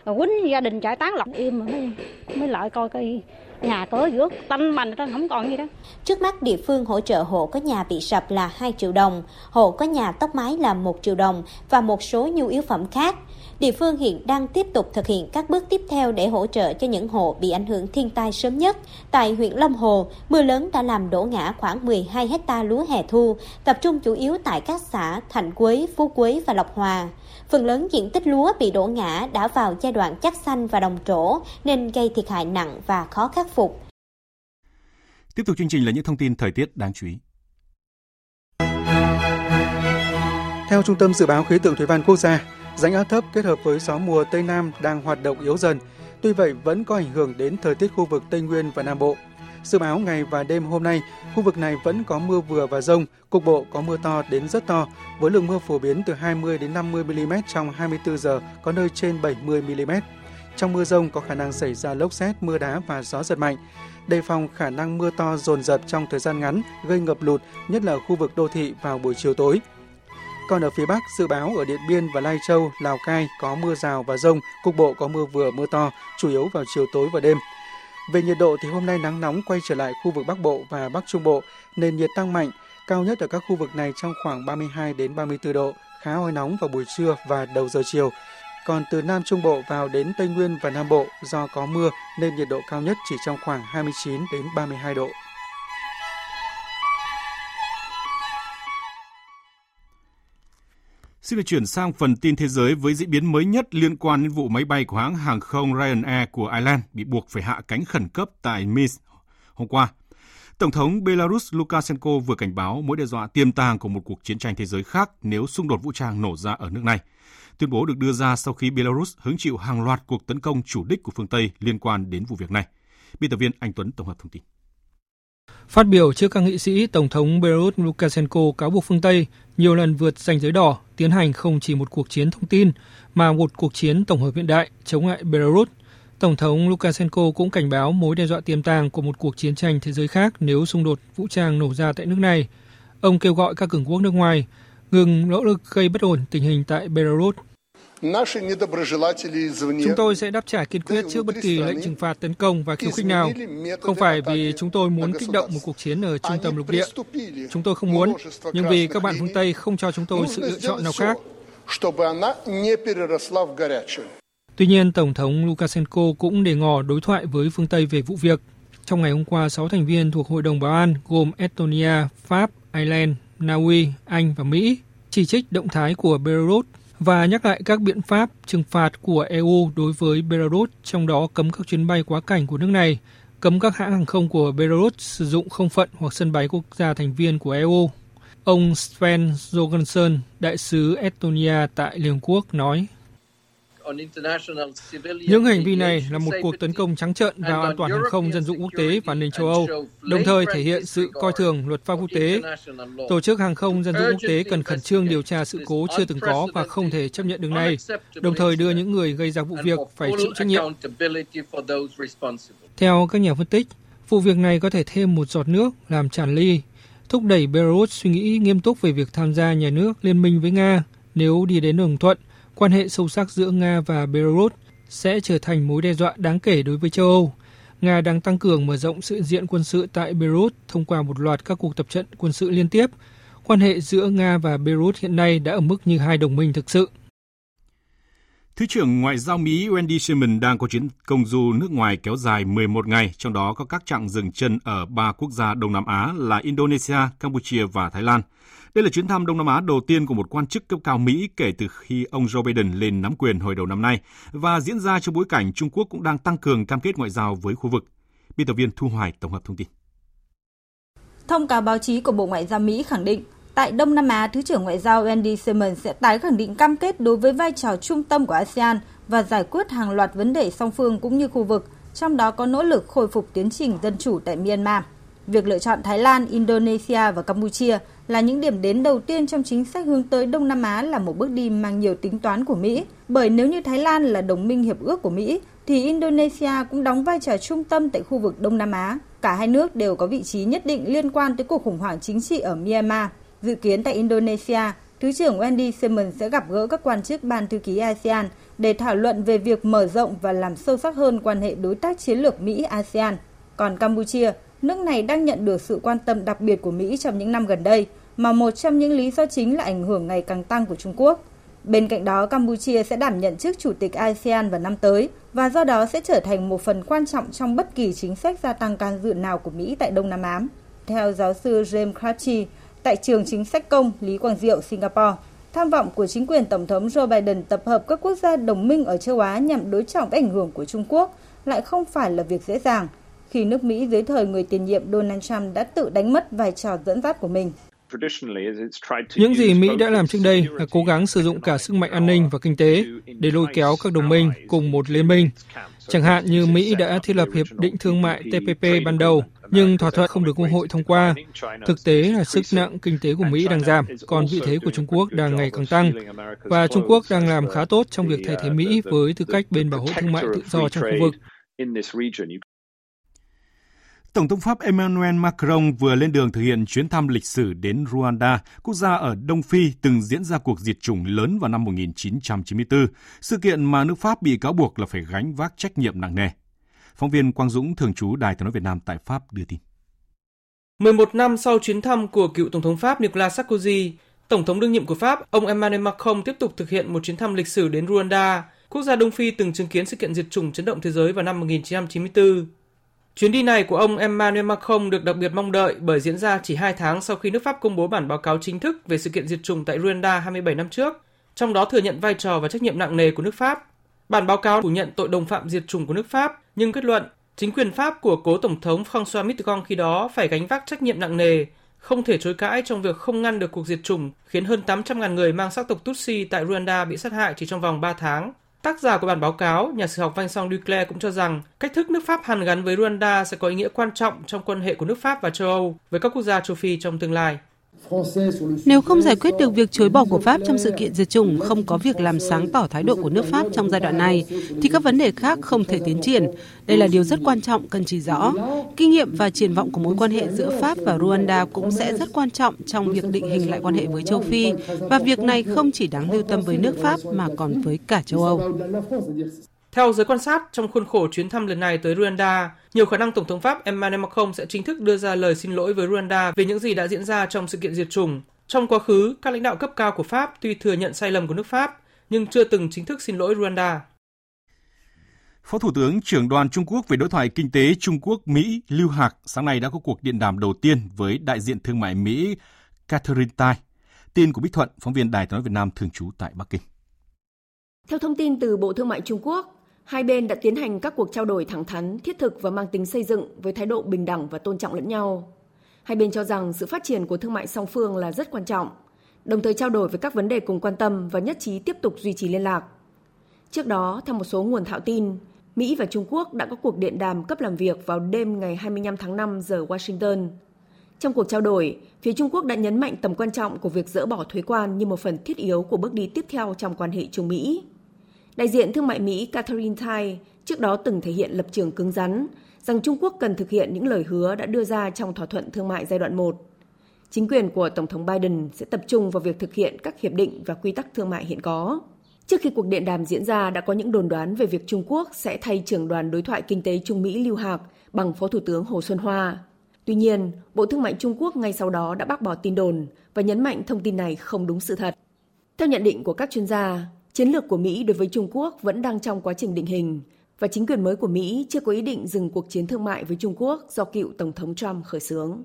rồi quýnh gia đình chạy tán lọc im mới mới lại coi cái nhà cửa rước tanh bành trên không còn gì đó. Trước mắt địa phương hỗ trợ hộ có nhà bị sập là 2 triệu đồng, hộ có nhà tốc mái là 1 triệu đồng và một số nhu yếu phẩm khác. Địa phương hiện đang tiếp tục thực hiện các bước tiếp theo để hỗ trợ cho những hộ bị ảnh hưởng thiên tai sớm nhất. Tại huyện Long Hồ, mưa lớn đã làm đổ ngã khoảng 12 hecta lúa hè thu, tập trung chủ yếu tại các xã Thạnh Quế, Phú Quế và Lộc Hòa. Phần lớn diện tích lúa bị đổ ngã đã vào giai đoạn chắc xanh và đồng trổ nên gây thiệt hại nặng và khó khắc phục. Tiếp tục chương trình là những thông tin thời tiết đáng chú ý. Theo Trung tâm Dự báo Khí tượng Thủy văn Quốc gia, rãnh áp thấp kết hợp với gió mùa Tây Nam đang hoạt động yếu dần. Tuy vậy vẫn có ảnh hưởng đến thời tiết khu vực Tây Nguyên và Nam Bộ. Dự báo ngày và đêm hôm nay, khu vực này vẫn có mưa vừa và rông, cục bộ có mưa to đến rất to, với lượng mưa phổ biến từ 20 đến 50 mm trong 24 giờ, có nơi trên 70 mm. Trong mưa rông có khả năng xảy ra lốc xét, mưa đá và gió giật mạnh. Đề phòng khả năng mưa to dồn dập trong thời gian ngắn gây ngập lụt, nhất là khu vực đô thị vào buổi chiều tối. Còn ở phía Bắc, dự báo ở Điện Biên và Lai Châu, Lào Cai có mưa rào và rông, cục bộ có mưa vừa mưa to, chủ yếu vào chiều tối và đêm. Về nhiệt độ thì hôm nay nắng nóng quay trở lại khu vực Bắc Bộ và Bắc Trung Bộ, nền nhiệt tăng mạnh, cao nhất ở các khu vực này trong khoảng 32 đến 34 độ, khá oi nóng vào buổi trưa và đầu giờ chiều. Còn từ Nam Trung Bộ vào đến Tây Nguyên và Nam Bộ do có mưa nên nhiệt độ cao nhất chỉ trong khoảng 29 đến 32 độ. Xin được chuyển sang phần tin thế giới với diễn biến mới nhất liên quan đến vụ máy bay của hãng hàng không Ryanair của Ireland bị buộc phải hạ cánh khẩn cấp tại Minsk hôm qua. Tổng thống Belarus Lukashenko vừa cảnh báo mối đe dọa tiềm tàng của một cuộc chiến tranh thế giới khác nếu xung đột vũ trang nổ ra ở nước này. Tuyên bố được đưa ra sau khi Belarus hứng chịu hàng loạt cuộc tấn công chủ đích của phương Tây liên quan đến vụ việc này. Biên tập viên Anh Tuấn tổng hợp thông tin. Phát biểu trước các nghị sĩ, Tổng thống Belarus Lukashenko cáo buộc phương Tây nhiều lần vượt ranh giới đỏ, tiến hành không chỉ một cuộc chiến thông tin, mà một cuộc chiến tổng hợp hiện đại chống lại Belarus. Tổng thống Lukashenko cũng cảnh báo mối đe dọa tiềm tàng của một cuộc chiến tranh thế giới khác nếu xung đột vũ trang nổ ra tại nước này. Ông kêu gọi các cường quốc nước ngoài ngừng nỗ lực gây bất ổn tình hình tại Belarus Chúng tôi sẽ đáp trả kiên quyết trước bất kỳ lệnh trừng phạt tấn công và khiêu khích nào. Không phải vì chúng tôi muốn kích động một cuộc chiến ở trung tâm lục địa. Chúng tôi không muốn, nhưng vì các bạn phương Tây không cho chúng tôi sự lựa chọn nào khác. Tuy nhiên, Tổng thống Lukashenko cũng đề ngỏ đối thoại với phương Tây về vụ việc. Trong ngày hôm qua, 6 thành viên thuộc Hội đồng Bảo an gồm Estonia, Pháp, Ireland, Na Uy, Anh và Mỹ chỉ trích động thái của Belarus và nhắc lại các biện pháp trừng phạt của EU đối với Belarus, trong đó cấm các chuyến bay quá cảnh của nước này, cấm các hãng hàng không của Belarus sử dụng không phận hoặc sân bay quốc gia thành viên của EU. Ông Sven Jorgensen, đại sứ Estonia tại Liên Quốc nói. Những hành vi này là một cuộc tấn công trắng trợn vào an toàn hàng không dân dụng quốc tế và nền châu Âu, đồng thời thể hiện sự coi thường luật pháp quốc tế. Tổ chức hàng không dân dụng quốc tế cần khẩn trương điều tra sự cố chưa từng có và không thể chấp nhận được này, đồng thời đưa những người gây ra vụ việc phải chịu trách nhiệm. Theo các nhà phân tích, vụ việc này có thể thêm một giọt nước làm tràn ly, thúc đẩy Belarus suy nghĩ nghiêm túc về việc tham gia nhà nước liên minh với Nga nếu đi đến đồng thuận quan hệ sâu sắc giữa Nga và Belarus sẽ trở thành mối đe dọa đáng kể đối với châu Âu. Nga đang tăng cường mở rộng sự diện quân sự tại Belarus thông qua một loạt các cuộc tập trận quân sự liên tiếp. Quan hệ giữa Nga và Belarus hiện nay đã ở mức như hai đồng minh thực sự. Thứ trưởng Ngoại giao Mỹ Wendy Sherman đang có chuyến công du nước ngoài kéo dài 11 ngày, trong đó có các chặng dừng chân ở ba quốc gia Đông Nam Á là Indonesia, Campuchia và Thái Lan – đây là chuyến thăm Đông Nam Á đầu tiên của một quan chức cấp cao Mỹ kể từ khi ông Joe Biden lên nắm quyền hồi đầu năm nay và diễn ra trong bối cảnh Trung Quốc cũng đang tăng cường cam kết ngoại giao với khu vực. Biên tập viên Thu Hoài tổng hợp thông tin. Thông cáo báo chí của Bộ Ngoại giao Mỹ khẳng định, tại Đông Nam Á, Thứ trưởng Ngoại giao Andy Simmons sẽ tái khẳng định cam kết đối với vai trò trung tâm của ASEAN và giải quyết hàng loạt vấn đề song phương cũng như khu vực, trong đó có nỗ lực khôi phục tiến trình dân chủ tại Myanmar. Việc lựa chọn Thái Lan, Indonesia và Campuchia là những điểm đến đầu tiên trong chính sách hướng tới Đông Nam Á là một bước đi mang nhiều tính toán của Mỹ. Bởi nếu như Thái Lan là đồng minh hiệp ước của Mỹ, thì Indonesia cũng đóng vai trò trung tâm tại khu vực Đông Nam Á. Cả hai nước đều có vị trí nhất định liên quan tới cuộc khủng hoảng chính trị ở Myanmar. Dự kiến tại Indonesia, Thứ trưởng Wendy Simmons sẽ gặp gỡ các quan chức Ban Thư ký ASEAN để thảo luận về việc mở rộng và làm sâu sắc hơn quan hệ đối tác chiến lược Mỹ-ASEAN. Còn Campuchia, nước này đang nhận được sự quan tâm đặc biệt của Mỹ trong những năm gần đây, mà một trong những lý do chính là ảnh hưởng ngày càng tăng của Trung Quốc. Bên cạnh đó, Campuchia sẽ đảm nhận chức chủ tịch ASEAN vào năm tới và do đó sẽ trở thành một phần quan trọng trong bất kỳ chính sách gia tăng can dự nào của Mỹ tại Đông Nam Á. Theo giáo sư James Crabtree, tại trường chính sách công Lý Quang Diệu, Singapore, tham vọng của chính quyền Tổng thống Joe Biden tập hợp các quốc gia đồng minh ở châu Á nhằm đối trọng với ảnh hưởng của Trung Quốc lại không phải là việc dễ dàng, khi nước Mỹ dưới thời người tiền nhiệm Donald Trump đã tự đánh mất vai trò dẫn dắt của mình. Những gì Mỹ đã làm trước đây là cố gắng sử dụng cả sức mạnh an ninh và kinh tế để lôi kéo các đồng minh cùng một liên minh. Chẳng hạn như Mỹ đã thiết lập Hiệp định Thương mại TPP ban đầu, nhưng thỏa thuận không được Quốc hội thông qua. Thực tế là sức nặng kinh tế của Mỹ đang giảm, còn vị thế của Trung Quốc đang ngày càng tăng. Và Trung Quốc đang làm khá tốt trong việc thay thế Mỹ với tư cách bên bảo hộ thương mại tự do trong khu vực. Tổng thống Pháp Emmanuel Macron vừa lên đường thực hiện chuyến thăm lịch sử đến Rwanda, quốc gia ở Đông Phi từng diễn ra cuộc diệt chủng lớn vào năm 1994, sự kiện mà nước Pháp bị cáo buộc là phải gánh vác trách nhiệm nặng nề. Phóng viên Quang Dũng, thường trú Đài tiếng nói Việt Nam tại Pháp đưa tin. 11 năm sau chuyến thăm của cựu Tổng thống Pháp Nicolas Sarkozy, Tổng thống đương nhiệm của Pháp, ông Emmanuel Macron tiếp tục thực hiện một chuyến thăm lịch sử đến Rwanda, quốc gia Đông Phi từng chứng kiến sự kiện diệt chủng chấn động thế giới vào năm 1994. Chuyến đi này của ông Emmanuel Macron được đặc biệt mong đợi bởi diễn ra chỉ 2 tháng sau khi nước Pháp công bố bản báo cáo chính thức về sự kiện diệt chủng tại Rwanda 27 năm trước, trong đó thừa nhận vai trò và trách nhiệm nặng nề của nước Pháp. Bản báo cáo phủ nhận tội đồng phạm diệt chủng của nước Pháp, nhưng kết luận chính quyền Pháp của cố Tổng thống François Mitterrand khi đó phải gánh vác trách nhiệm nặng nề, không thể chối cãi trong việc không ngăn được cuộc diệt chủng khiến hơn 800.000 người mang sắc tộc Tutsi tại Rwanda bị sát hại chỉ trong vòng 3 tháng. Tác giả của bản báo cáo, nhà sử học Vincent Duclair cũng cho rằng cách thức nước Pháp hàn gắn với Rwanda sẽ có ý nghĩa quan trọng trong quan hệ của nước Pháp và châu Âu với các quốc gia châu Phi trong tương lai. Nếu không giải quyết được việc chối bỏ của Pháp trong sự kiện diệt chủng, không có việc làm sáng tỏ thái độ của nước Pháp trong giai đoạn này, thì các vấn đề khác không thể tiến triển. Đây là điều rất quan trọng cần chỉ rõ. Kinh nghiệm và triển vọng của mối quan hệ giữa Pháp và Rwanda cũng sẽ rất quan trọng trong việc định hình lại quan hệ với châu Phi. Và việc này không chỉ đáng lưu tâm với nước Pháp mà còn với cả châu Âu. Theo giới quan sát, trong khuôn khổ chuyến thăm lần này tới Rwanda, nhiều khả năng Tổng thống Pháp Emmanuel Macron sẽ chính thức đưa ra lời xin lỗi với Rwanda về những gì đã diễn ra trong sự kiện diệt chủng. Trong quá khứ, các lãnh đạo cấp cao của Pháp tuy thừa nhận sai lầm của nước Pháp, nhưng chưa từng chính thức xin lỗi Rwanda. Phó Thủ tướng trưởng đoàn Trung Quốc về đối thoại kinh tế Trung Quốc-Mỹ Lưu Hạc sáng nay đã có cuộc điện đàm đầu tiên với đại diện thương mại Mỹ Catherine Tai. Tin của Bích Thuận, phóng viên Đài tiếng nói Việt Nam thường trú tại Bắc Kinh. Theo thông tin từ Bộ Thương mại Trung Quốc, hai bên đã tiến hành các cuộc trao đổi thẳng thắn, thiết thực và mang tính xây dựng với thái độ bình đẳng và tôn trọng lẫn nhau. Hai bên cho rằng sự phát triển của thương mại song phương là rất quan trọng, đồng thời trao đổi về các vấn đề cùng quan tâm và nhất trí tiếp tục duy trì liên lạc. Trước đó, theo một số nguồn thạo tin, Mỹ và Trung Quốc đã có cuộc điện đàm cấp làm việc vào đêm ngày 25 tháng 5 giờ Washington. Trong cuộc trao đổi, phía Trung Quốc đã nhấn mạnh tầm quan trọng của việc dỡ bỏ thuế quan như một phần thiết yếu của bước đi tiếp theo trong quan hệ Trung Mỹ. Đại diện thương mại Mỹ Catherine Tai trước đó từng thể hiện lập trường cứng rắn rằng Trung Quốc cần thực hiện những lời hứa đã đưa ra trong thỏa thuận thương mại giai đoạn 1. Chính quyền của Tổng thống Biden sẽ tập trung vào việc thực hiện các hiệp định và quy tắc thương mại hiện có. Trước khi cuộc điện đàm diễn ra đã có những đồn đoán về việc Trung Quốc sẽ thay trưởng đoàn đối thoại kinh tế Trung Mỹ Lưu Hạc bằng Phó Thủ tướng Hồ Xuân Hoa. Tuy nhiên, Bộ Thương mại Trung Quốc ngay sau đó đã bác bỏ tin đồn và nhấn mạnh thông tin này không đúng sự thật. Theo nhận định của các chuyên gia, chiến lược của Mỹ đối với Trung Quốc vẫn đang trong quá trình định hình và chính quyền mới của Mỹ chưa có ý định dừng cuộc chiến thương mại với Trung Quốc do cựu Tổng thống Trump khởi xướng.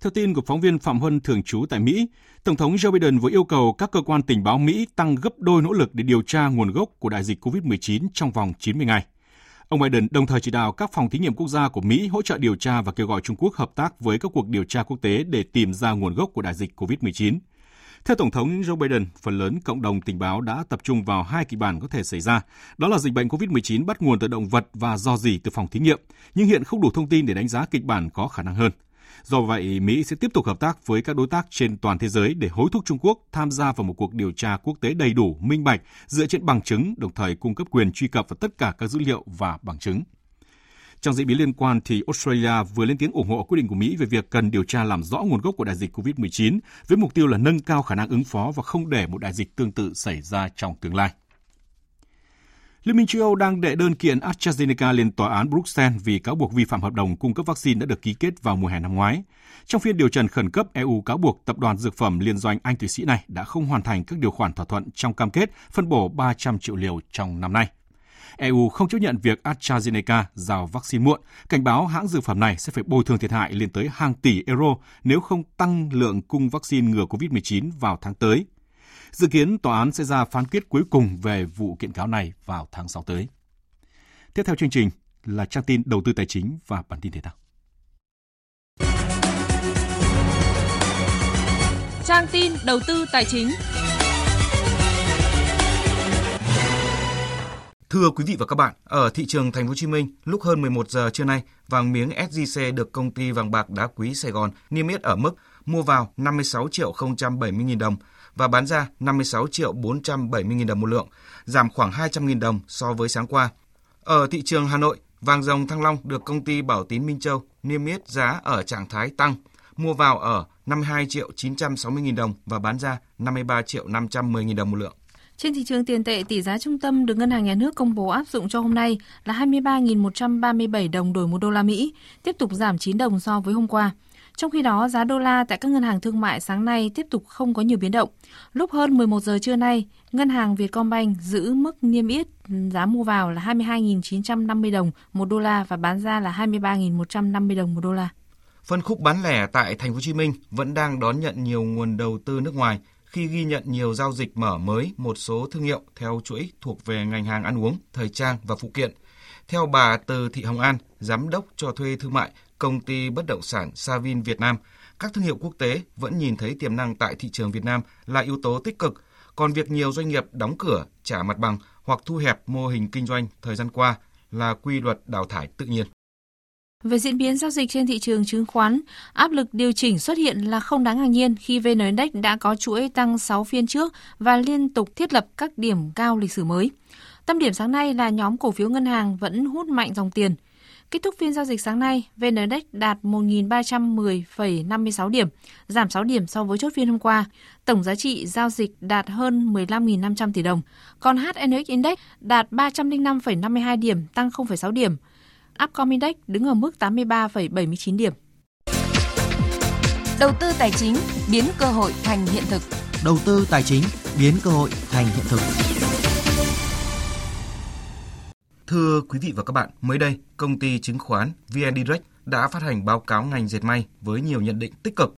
Theo tin của phóng viên Phạm Huân thường trú tại Mỹ, Tổng thống Joe Biden vừa yêu cầu các cơ quan tình báo Mỹ tăng gấp đôi nỗ lực để điều tra nguồn gốc của đại dịch COVID-19 trong vòng 90 ngày. Ông Biden đồng thời chỉ đạo các phòng thí nghiệm quốc gia của Mỹ hỗ trợ điều tra và kêu gọi Trung Quốc hợp tác với các cuộc điều tra quốc tế để tìm ra nguồn gốc của đại dịch COVID-19. Theo Tổng thống Joe Biden, phần lớn cộng đồng tình báo đã tập trung vào hai kịch bản có thể xảy ra. Đó là dịch bệnh COVID-19 bắt nguồn từ động vật và do gì từ phòng thí nghiệm, nhưng hiện không đủ thông tin để đánh giá kịch bản có khả năng hơn. Do vậy, Mỹ sẽ tiếp tục hợp tác với các đối tác trên toàn thế giới để hối thúc Trung Quốc tham gia vào một cuộc điều tra quốc tế đầy đủ, minh bạch, dựa trên bằng chứng, đồng thời cung cấp quyền truy cập vào tất cả các dữ liệu và bằng chứng. Trong diễn biến liên quan thì Australia vừa lên tiếng ủng hộ quyết định của Mỹ về việc cần điều tra làm rõ nguồn gốc của đại dịch COVID-19 với mục tiêu là nâng cao khả năng ứng phó và không để một đại dịch tương tự xảy ra trong tương lai. Liên minh châu Âu đang đệ đơn kiện AstraZeneca lên tòa án Bruxelles vì cáo buộc vi phạm hợp đồng cung cấp vaccine đã được ký kết vào mùa hè năm ngoái. Trong phiên điều trần khẩn cấp, EU cáo buộc tập đoàn dược phẩm liên doanh Anh Thụy Sĩ này đã không hoàn thành các điều khoản thỏa thuận trong cam kết phân bổ 300 triệu liều trong năm nay. EU không chấp nhận việc AstraZeneca giao vaccine muộn, cảnh báo hãng dược phẩm này sẽ phải bồi thường thiệt hại lên tới hàng tỷ euro nếu không tăng lượng cung vaccine ngừa COVID-19 vào tháng tới. Dự kiến tòa án sẽ ra phán quyết cuối cùng về vụ kiện cáo này vào tháng 6 tới. Tiếp theo chương trình là trang tin đầu tư tài chính và bản tin thể thao. Trang tin đầu tư tài chính. Thưa quý vị và các bạn, ở thị trường Thành phố Hồ Chí Minh, lúc hơn 11 giờ trưa nay, vàng miếng SJC được công ty vàng bạc đá quý Sài Gòn niêm yết ở mức mua vào 56 triệu 070 000 đồng và bán ra 56 triệu 470 000 đồng một lượng, giảm khoảng 200 000 đồng so với sáng qua. Ở thị trường Hà Nội, vàng dòng Thăng Long được công ty Bảo Tín Minh Châu niêm yết giá ở trạng thái tăng, mua vào ở 52 triệu 960 000 đồng và bán ra 53 triệu 510 000 đồng một lượng. Trên thị trường tiền tệ, tỷ giá trung tâm được Ngân hàng Nhà nước công bố áp dụng cho hôm nay là 23.137 đồng đổi một đô la Mỹ, tiếp tục giảm 9 đồng so với hôm qua. Trong khi đó, giá đô la tại các ngân hàng thương mại sáng nay tiếp tục không có nhiều biến động. Lúc hơn 11 giờ trưa nay, ngân hàng Vietcombank giữ mức niêm yết giá mua vào là 22.950 đồng một đô la và bán ra là 23.150 đồng một đô la. Phân khúc bán lẻ tại thành phố Hồ Chí Minh vẫn đang đón nhận nhiều nguồn đầu tư nước ngoài khi ghi nhận nhiều giao dịch mở mới một số thương hiệu theo chuỗi thuộc về ngành hàng ăn uống, thời trang và phụ kiện. Theo bà Từ Thị Hồng An, giám đốc cho thuê thương mại công ty bất động sản Savin Việt Nam, các thương hiệu quốc tế vẫn nhìn thấy tiềm năng tại thị trường Việt Nam là yếu tố tích cực, còn việc nhiều doanh nghiệp đóng cửa, trả mặt bằng hoặc thu hẹp mô hình kinh doanh thời gian qua là quy luật đào thải tự nhiên. Về diễn biến giao dịch trên thị trường chứng khoán, áp lực điều chỉnh xuất hiện là không đáng ngạc nhiên khi VN Index đã có chuỗi tăng 6 phiên trước và liên tục thiết lập các điểm cao lịch sử mới. Tâm điểm sáng nay là nhóm cổ phiếu ngân hàng vẫn hút mạnh dòng tiền. Kết thúc phiên giao dịch sáng nay, VN Index đạt 1.310,56 điểm, giảm 6 điểm so với chốt phiên hôm qua. Tổng giá trị giao dịch đạt hơn 15.500 tỷ đồng. Còn HNX Index đạt 305,52 điểm, tăng 0,6 điểm. Upcom Index đứng ở mức 83,79 điểm. Đầu tư tài chính biến cơ hội thành hiện thực. Đầu tư tài chính biến cơ hội thành hiện thực. Thưa quý vị và các bạn, mới đây, công ty chứng khoán VN Direct đã phát hành báo cáo ngành dệt may với nhiều nhận định tích cực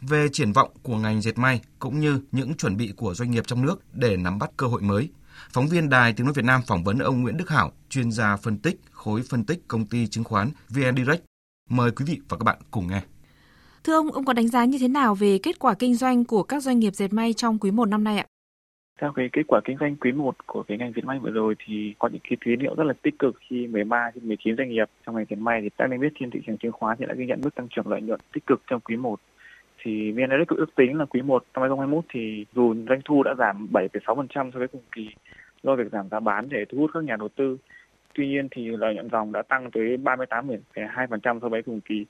về triển vọng của ngành dệt may cũng như những chuẩn bị của doanh nghiệp trong nước để nắm bắt cơ hội mới. Phóng viên Đài Tiếng nói Việt Nam phỏng vấn ông Nguyễn Đức Hảo, chuyên gia phân tích khối phân tích công ty chứng khoán VN Direct. Mời quý vị và các bạn cùng nghe. Thưa ông, ông có đánh giá như thế nào về kết quả kinh doanh của các doanh nghiệp dệt may trong quý 1 năm nay ạ? Theo cái kết quả kinh doanh quý 1 của cái ngành dệt may vừa rồi thì có những cái tín hiệu rất là tích cực khi 13 trên 19 doanh nghiệp trong ngành dệt may thì đã nên biết trên thị trường chứng khoán thì đã ghi nhận mức tăng trưởng lợi nhuận tích cực trong quý 1 thì VN Index ước tính là quý 1 năm 2021 thì dù doanh thu đã giảm 7,6% so với cùng kỳ do việc giảm giá bán để thu hút các nhà đầu tư. Tuy nhiên thì lợi nhuận dòng đã tăng tới 38,2% so với cùng kỳ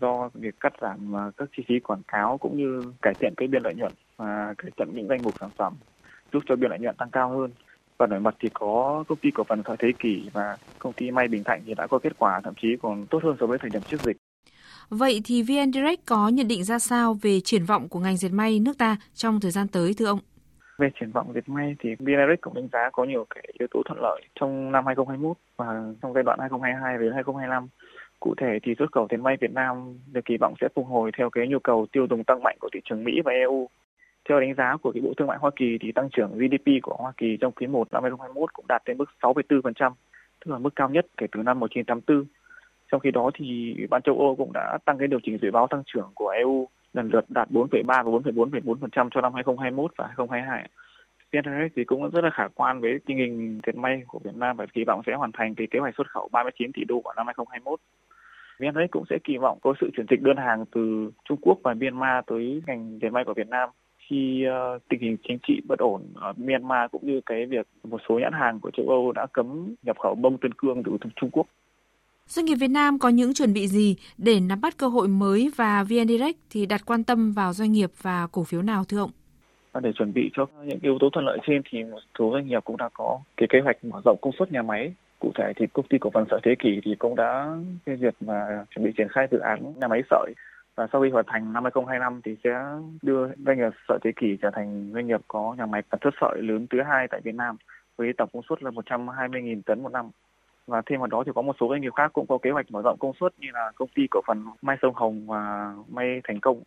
do việc cắt giảm à, các chi phí quảng cáo cũng như cải thiện cái biên lợi nhuận và cải thiện những danh mục sản phẩm giúp cho biên lợi nhuận tăng cao hơn. Và nổi bật thì có công ty cổ phần thời Thế Kỷ và công ty May Bình Thạnh thì đã có kết quả thậm chí còn tốt hơn so với thời điểm trước dịch. Vậy thì VN Direct có nhận định ra sao về triển vọng của ngành dệt may nước ta trong thời gian tới thưa ông? Về triển vọng dệt may thì VN cũng đánh giá có nhiều cái yếu tố thuận lợi trong năm 2021 và trong giai đoạn 2022 đến 2025. Cụ thể thì xuất khẩu dệt may Việt Nam được kỳ vọng sẽ phục hồi theo cái nhu cầu tiêu dùng tăng mạnh của thị trường Mỹ và EU. Theo đánh giá của cái Bộ Thương mại Hoa Kỳ thì tăng trưởng GDP của Hoa Kỳ trong quý 1 năm 2021 cũng đạt đến mức 6,4%, tức là mức cao nhất kể từ năm 1984 trong khi đó thì Ủy ban châu Âu cũng đã tăng cái điều chỉnh dự báo tăng trưởng của EU lần lượt đạt 4,3 và 4,4,4% cho năm 2021 và 2022. VN thì cũng rất là khả quan với tình hình dệt may của Việt Nam và kỳ vọng sẽ hoàn thành cái kế hoạch xuất khẩu 39 tỷ đô vào năm 2021. VN cũng sẽ kỳ vọng có sự chuyển dịch đơn hàng từ Trung Quốc và Myanmar tới ngành dệt may của Việt Nam khi uh, tình hình chính trị bất ổn ở Myanmar cũng như cái việc một số nhãn hàng của châu Âu đã cấm nhập khẩu bông tân cương từ Trung Quốc. Doanh nghiệp Việt Nam có những chuẩn bị gì để nắm bắt cơ hội mới và VN Direct thì đặt quan tâm vào doanh nghiệp và cổ phiếu nào, thưa ông? À, để chuẩn bị cho những yếu tố thuận lợi trên thì một số doanh nghiệp cũng đã có cái kế hoạch mở rộng công suất nhà máy. Cụ thể thì công ty cổ phần sợi Thế Kỷ thì cũng đã phê duyệt và chuẩn bị triển khai dự án nhà máy sợi và sau khi hoàn thành năm 2025 thì sẽ đưa doanh nghiệp sợi Thế Kỷ trở thành doanh nghiệp có nhà máy sản xuất sợi lớn thứ hai tại Việt Nam với tổng công suất là 120.000 tấn một năm và thêm vào đó thì có một số doanh nghiệp khác cũng có kế hoạch mở rộng công suất như là công ty cổ phần May Sông Hồng và May Thành Công.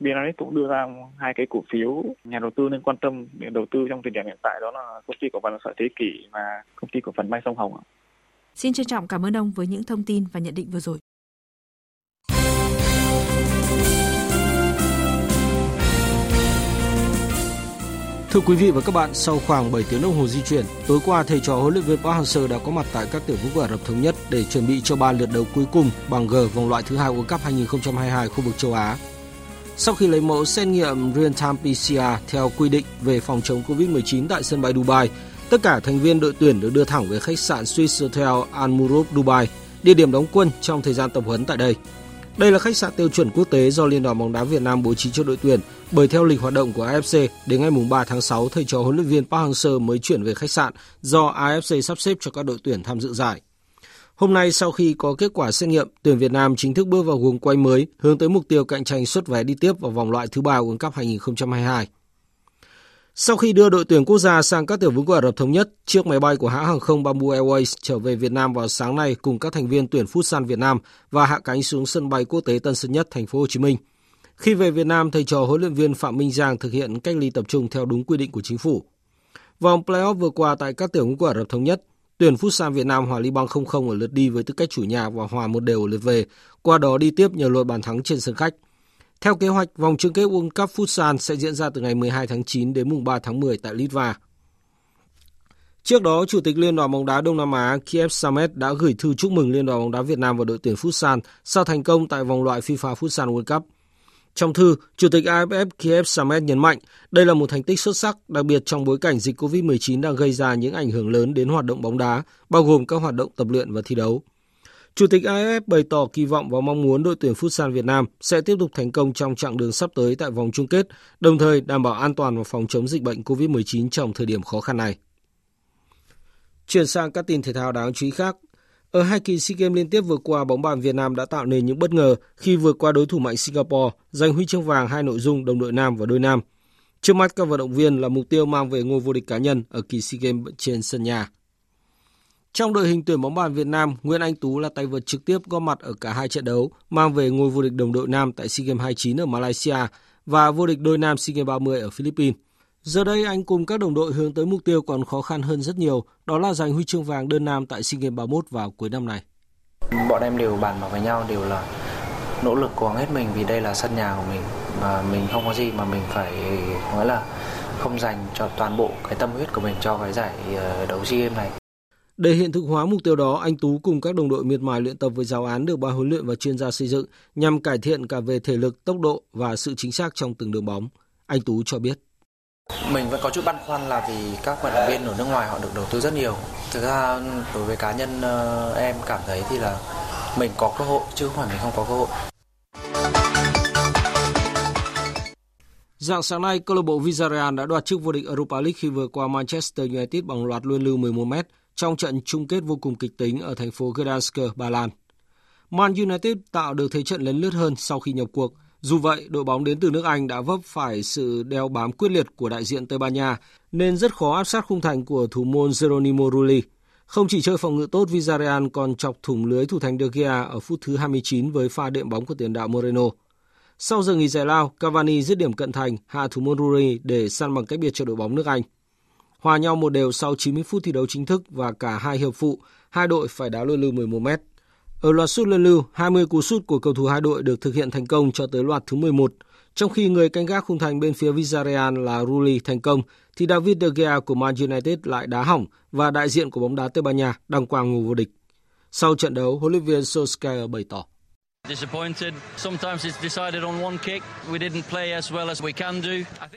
BNRX cũng đưa ra hai cái cổ phiếu nhà đầu tư nên quan tâm để đầu tư trong thời điểm hiện tại, đó là công ty cổ phần sợi Thế Kỷ và công ty cổ phần May Sông Hồng. Xin trân trọng cảm ơn ông với những thông tin và nhận định vừa rồi. Thưa quý vị và các bạn, sau khoảng 7 tiếng đồng hồ di chuyển, tối qua thầy trò huấn luyện viên Park Hang-seo đã có mặt tại các tiểu vương quốc Ả Rập thống nhất để chuẩn bị cho ba lượt đấu cuối cùng bằng G vòng loại thứ hai World Cup 2022 khu vực châu Á. Sau khi lấy mẫu xét nghiệm real-time PCR theo quy định về phòng chống COVID-19 tại sân bay Dubai, tất cả thành viên đội tuyển được đưa thẳng về khách sạn Swiss Hotel Al Murub Dubai, địa điểm đóng quân trong thời gian tập huấn tại đây. Đây là khách sạn tiêu chuẩn quốc tế do Liên đoàn bóng đá Việt Nam bố trí cho đội tuyển bởi theo lịch hoạt động của AFC đến ngày 3 tháng 6 thầy trò huấn luyện viên Park Hang-seo mới chuyển về khách sạn do AFC sắp xếp cho các đội tuyển tham dự giải. Hôm nay sau khi có kết quả xét nghiệm, tuyển Việt Nam chính thức bước vào guồng quay mới hướng tới mục tiêu cạnh tranh xuất vé đi tiếp vào vòng loại thứ ba World Cup 2022. Sau khi đưa đội tuyển quốc gia sang các tiểu vương quốc Ả Rập thống nhất, chiếc máy bay của hãng hàng không Bamboo Airways trở về Việt Nam vào sáng nay cùng các thành viên tuyển Futsal Việt Nam và hạ cánh xuống sân bay quốc tế Tân Sơn Nhất, thành phố Hồ Chí Minh. Khi về Việt Nam, thầy trò huấn luyện viên Phạm Minh Giang thực hiện cách ly tập trung theo đúng quy định của chính phủ. Vòng playoff vừa qua tại các tiểu vương quốc Ả Rập thống nhất, tuyển Futsal Việt Nam hòa Liban 0-0 ở lượt đi với tư cách chủ nhà và hòa một đều ở lượt về, qua đó đi tiếp nhờ loạt bàn thắng trên sân khách. Theo kế hoạch, vòng chung kết World Cup Futsal sẽ diễn ra từ ngày 12 tháng 9 đến mùng 3 tháng 10 tại Litva. Trước đó, Chủ tịch Liên đoàn bóng đá Đông Nam Á Kiev Samet đã gửi thư chúc mừng Liên đoàn bóng đá Việt Nam và đội tuyển Futsal sau thành công tại vòng loại FIFA Futsal World Cup. Trong thư, Chủ tịch AFF Kiev Samet nhấn mạnh đây là một thành tích xuất sắc, đặc biệt trong bối cảnh dịch COVID-19 đang gây ra những ảnh hưởng lớn đến hoạt động bóng đá, bao gồm các hoạt động tập luyện và thi đấu. Chủ tịch AFF bày tỏ kỳ vọng và mong muốn đội tuyển Futsal Việt Nam sẽ tiếp tục thành công trong chặng đường sắp tới tại vòng chung kết, đồng thời đảm bảo an toàn và phòng chống dịch bệnh COVID-19 trong thời điểm khó khăn này. Chuyển sang các tin thể thao đáng chú ý khác. Ở hai kỳ SEA Games liên tiếp vừa qua, bóng bàn Việt Nam đã tạo nên những bất ngờ khi vượt qua đối thủ mạnh Singapore, giành huy chương vàng hai nội dung đồng đội nam và đôi nam. Trước mắt các vận động viên là mục tiêu mang về ngôi vô địch cá nhân ở kỳ SEA Games trên sân nhà. Trong đội hình tuyển bóng bàn Việt Nam, Nguyễn Anh Tú là tay vợt trực tiếp góp mặt ở cả hai trận đấu, mang về ngôi vô địch đồng đội nam tại SEA Games 29 ở Malaysia và vô địch đôi nam SEA Games 30 ở Philippines. Giờ đây anh cùng các đồng đội hướng tới mục tiêu còn khó khăn hơn rất nhiều, đó là giành huy chương vàng đơn nam tại SEA Games 31 vào cuối năm này. Bọn em đều bàn bạc với nhau đều là nỗ lực cố gắng hết mình vì đây là sân nhà của mình và mình không có gì mà mình phải nói là không dành cho toàn bộ cái tâm huyết của mình cho cái giải ờ, đấu SEA Games này. Để hiện thực hóa mục tiêu đó, anh Tú cùng các đồng đội miệt mài luyện tập với giáo án được ban huấn luyện và chuyên gia xây dựng nhằm cải thiện cả về thể lực, tốc độ và sự chính xác trong từng đường bóng. Anh Tú cho biết. Mình vẫn có chút băn khoăn là vì các vận động viên ở nước ngoài họ được đầu tư rất nhiều. Thực ra đối với cá nhân ờ, em cảm thấy thì là mình có cơ hội chứ không phải mình không có cơ hội. Dạng sáng nay, câu lạc bộ Villarreal đã đoạt chức vô địch Europa League khi vừa qua Manchester United bằng loạt luân lưu 11 m trong trận chung kết vô cùng kịch tính ở thành phố Gdansk, Ba Lan. Man United tạo được thế trận lấn lướt hơn sau khi nhập cuộc. Dù vậy, đội bóng đến từ nước Anh đã vấp phải sự đeo bám quyết liệt của đại diện Tây Ban Nha, nên rất khó áp sát khung thành của thủ môn Geronimo Rulli. Không chỉ chơi phòng ngự tốt, Villarreal còn chọc thủng lưới thủ thành De Gea ở phút thứ 29 với pha đệm bóng của tiền đạo Moreno. Sau giờ nghỉ giải lao, Cavani dứt điểm cận thành, hạ thủ môn Rulli để săn bằng cách biệt cho đội bóng nước Anh. Hòa nhau một đều sau 90 phút thi đấu chính thức và cả hai hiệp phụ, hai đội phải đá luân lưu 11 m. Ở loạt sút luân lưu, 20 cú sút của cầu thủ hai đội được thực hiện thành công cho tới loạt thứ 11. Trong khi người canh gác khung thành bên phía Villarreal là Rulli thành công, thì David De Gea của Man United lại đá hỏng và đại diện của bóng đá Tây Ban Nha đăng quang ngôi vô địch. Sau trận đấu, huấn luyện viên Solskjaer bày tỏ.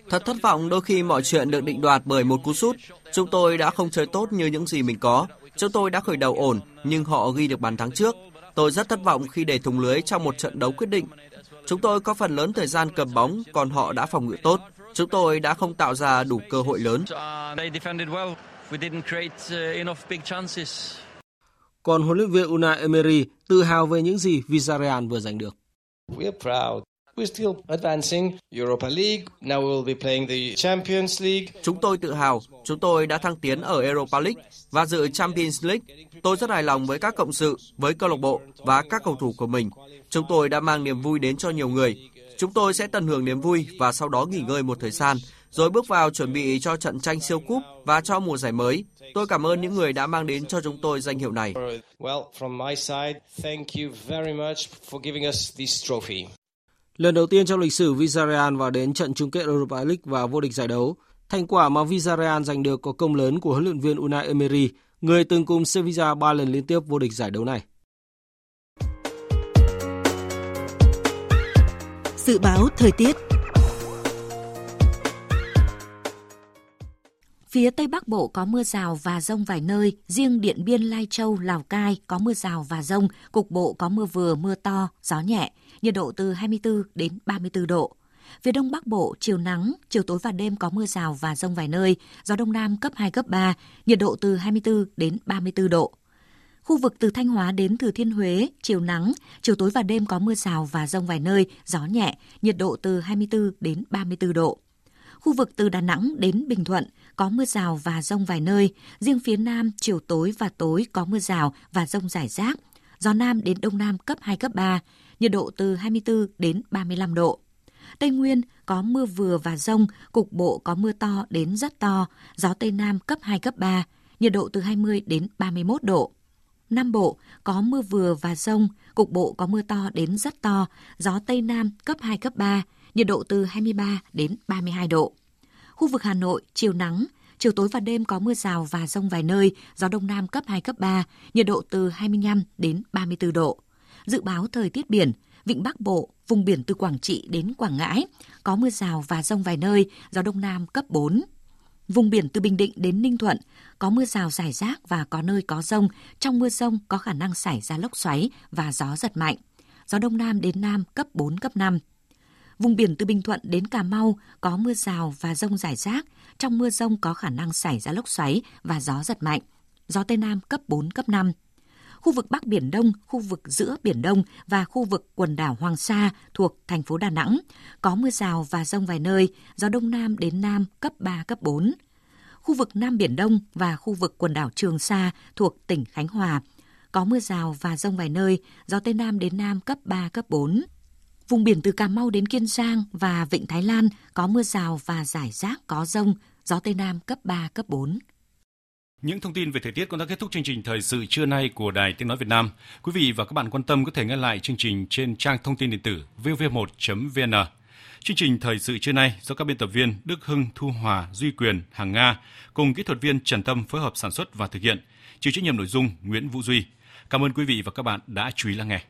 Thật thất vọng đôi khi mọi chuyện được định đoạt bởi một cú sút. Chúng tôi đã không chơi tốt như những gì mình có. Chúng tôi đã khởi đầu ổn, nhưng họ ghi được bàn thắng trước. Tôi rất thất vọng khi để thủng lưới trong một trận đấu quyết định. Chúng tôi có phần lớn thời gian cầm bóng, còn họ đã phòng ngự tốt. Chúng tôi đã không tạo ra đủ cơ hội lớn. Còn huấn luyện viên Unai Emery tự hào về những gì Villarreal vừa giành được. Chúng tôi tự hào, chúng tôi đã thăng tiến ở Europa League và dự Champions League. Tôi rất hài lòng với các cộng sự, với câu lạc bộ và các cầu thủ của mình. Chúng tôi đã mang niềm vui đến cho nhiều người. Chúng tôi sẽ tận hưởng niềm vui và sau đó nghỉ ngơi một thời gian, rồi bước vào chuẩn bị cho trận tranh siêu cúp và cho mùa giải mới. Tôi cảm ơn những người đã mang đến cho chúng tôi danh hiệu này. Lần đầu tiên trong lịch sử Villarreal vào đến trận chung kết Europa League và vô địch giải đấu. Thành quả mà Villarreal giành được có công lớn của huấn luyện viên Unai Emery, người từng cùng Sevilla 3 lần liên tiếp vô địch giải đấu này. Dự báo thời tiết Phía Tây Bắc Bộ có mưa rào và rông vài nơi, riêng Điện Biên, Lai Châu, Lào Cai có mưa rào và rông, cục bộ có mưa vừa, mưa to, gió nhẹ, nhiệt độ từ 24 đến 34 độ. Phía Đông Bắc Bộ, chiều nắng, chiều tối và đêm có mưa rào và rông vài nơi, gió Đông Nam cấp 2, cấp 3, nhiệt độ từ 24 đến 34 độ. Khu vực từ Thanh Hóa đến Thừa Thiên Huế, chiều nắng, chiều tối và đêm có mưa rào và rông vài nơi, gió nhẹ, nhiệt độ từ 24 đến 34 độ. Khu vực từ Đà Nẵng đến Bình Thuận có mưa rào và rông vài nơi, riêng phía Nam chiều tối và tối có mưa rào và rông rải rác, gió Nam đến Đông Nam cấp 2, cấp 3, nhiệt độ từ 24 đến 35 độ. Tây Nguyên có mưa vừa và rông, cục bộ có mưa to đến rất to, gió Tây Nam cấp 2, cấp 3, nhiệt độ từ 20 đến 31 độ. Nam Bộ có mưa vừa và rông, cục bộ có mưa to đến rất to, gió Tây Nam cấp 2, cấp 3, nhiệt độ từ 23 đến 32 độ. Khu vực Hà Nội, chiều nắng, chiều tối và đêm có mưa rào và rông vài nơi, gió Đông Nam cấp 2, cấp 3, nhiệt độ từ 25 đến 34 độ. Dự báo thời tiết biển, Vịnh Bắc Bộ, vùng biển từ Quảng Trị đến Quảng Ngãi, có mưa rào và rông vài nơi, gió Đông Nam cấp 4. Vùng biển từ Bình Định đến Ninh Thuận có mưa rào rải rác và có nơi có rông. Trong mưa rông có khả năng xảy ra lốc xoáy và gió giật mạnh. Gió Đông Nam đến Nam cấp 4, cấp 5. Vùng biển từ Bình Thuận đến Cà Mau có mưa rào và rông rải rác. Trong mưa rông có khả năng xảy ra lốc xoáy và gió giật mạnh. Gió Tây Nam cấp 4, cấp 5 khu vực Bắc Biển Đông, khu vực giữa Biển Đông và khu vực quần đảo Hoàng Sa thuộc thành phố Đà Nẵng. Có mưa rào và rông vài nơi, gió Đông Nam đến Nam cấp 3, cấp 4. Khu vực Nam Biển Đông và khu vực quần đảo Trường Sa thuộc tỉnh Khánh Hòa. Có mưa rào và rông vài nơi, gió Tây Nam đến Nam cấp 3, cấp 4. Vùng biển từ Cà Mau đến Kiên Giang và Vịnh Thái Lan có mưa rào và rải rác có rông, gió Tây Nam cấp 3, cấp 4. Những thông tin về thời tiết cũng đã kết thúc chương trình thời sự trưa nay của Đài Tiếng nói Việt Nam. Quý vị và các bạn quan tâm có thể nghe lại chương trình trên trang thông tin điện tử vv1.vn. Chương trình thời sự trưa nay do các biên tập viên Đức Hưng, Thu Hòa, Duy Quyền, Hàng Nga cùng kỹ thuật viên Trần Tâm phối hợp sản xuất và thực hiện. Chịu trách nhiệm nội dung Nguyễn Vũ Duy. Cảm ơn quý vị và các bạn đã chú ý lắng nghe.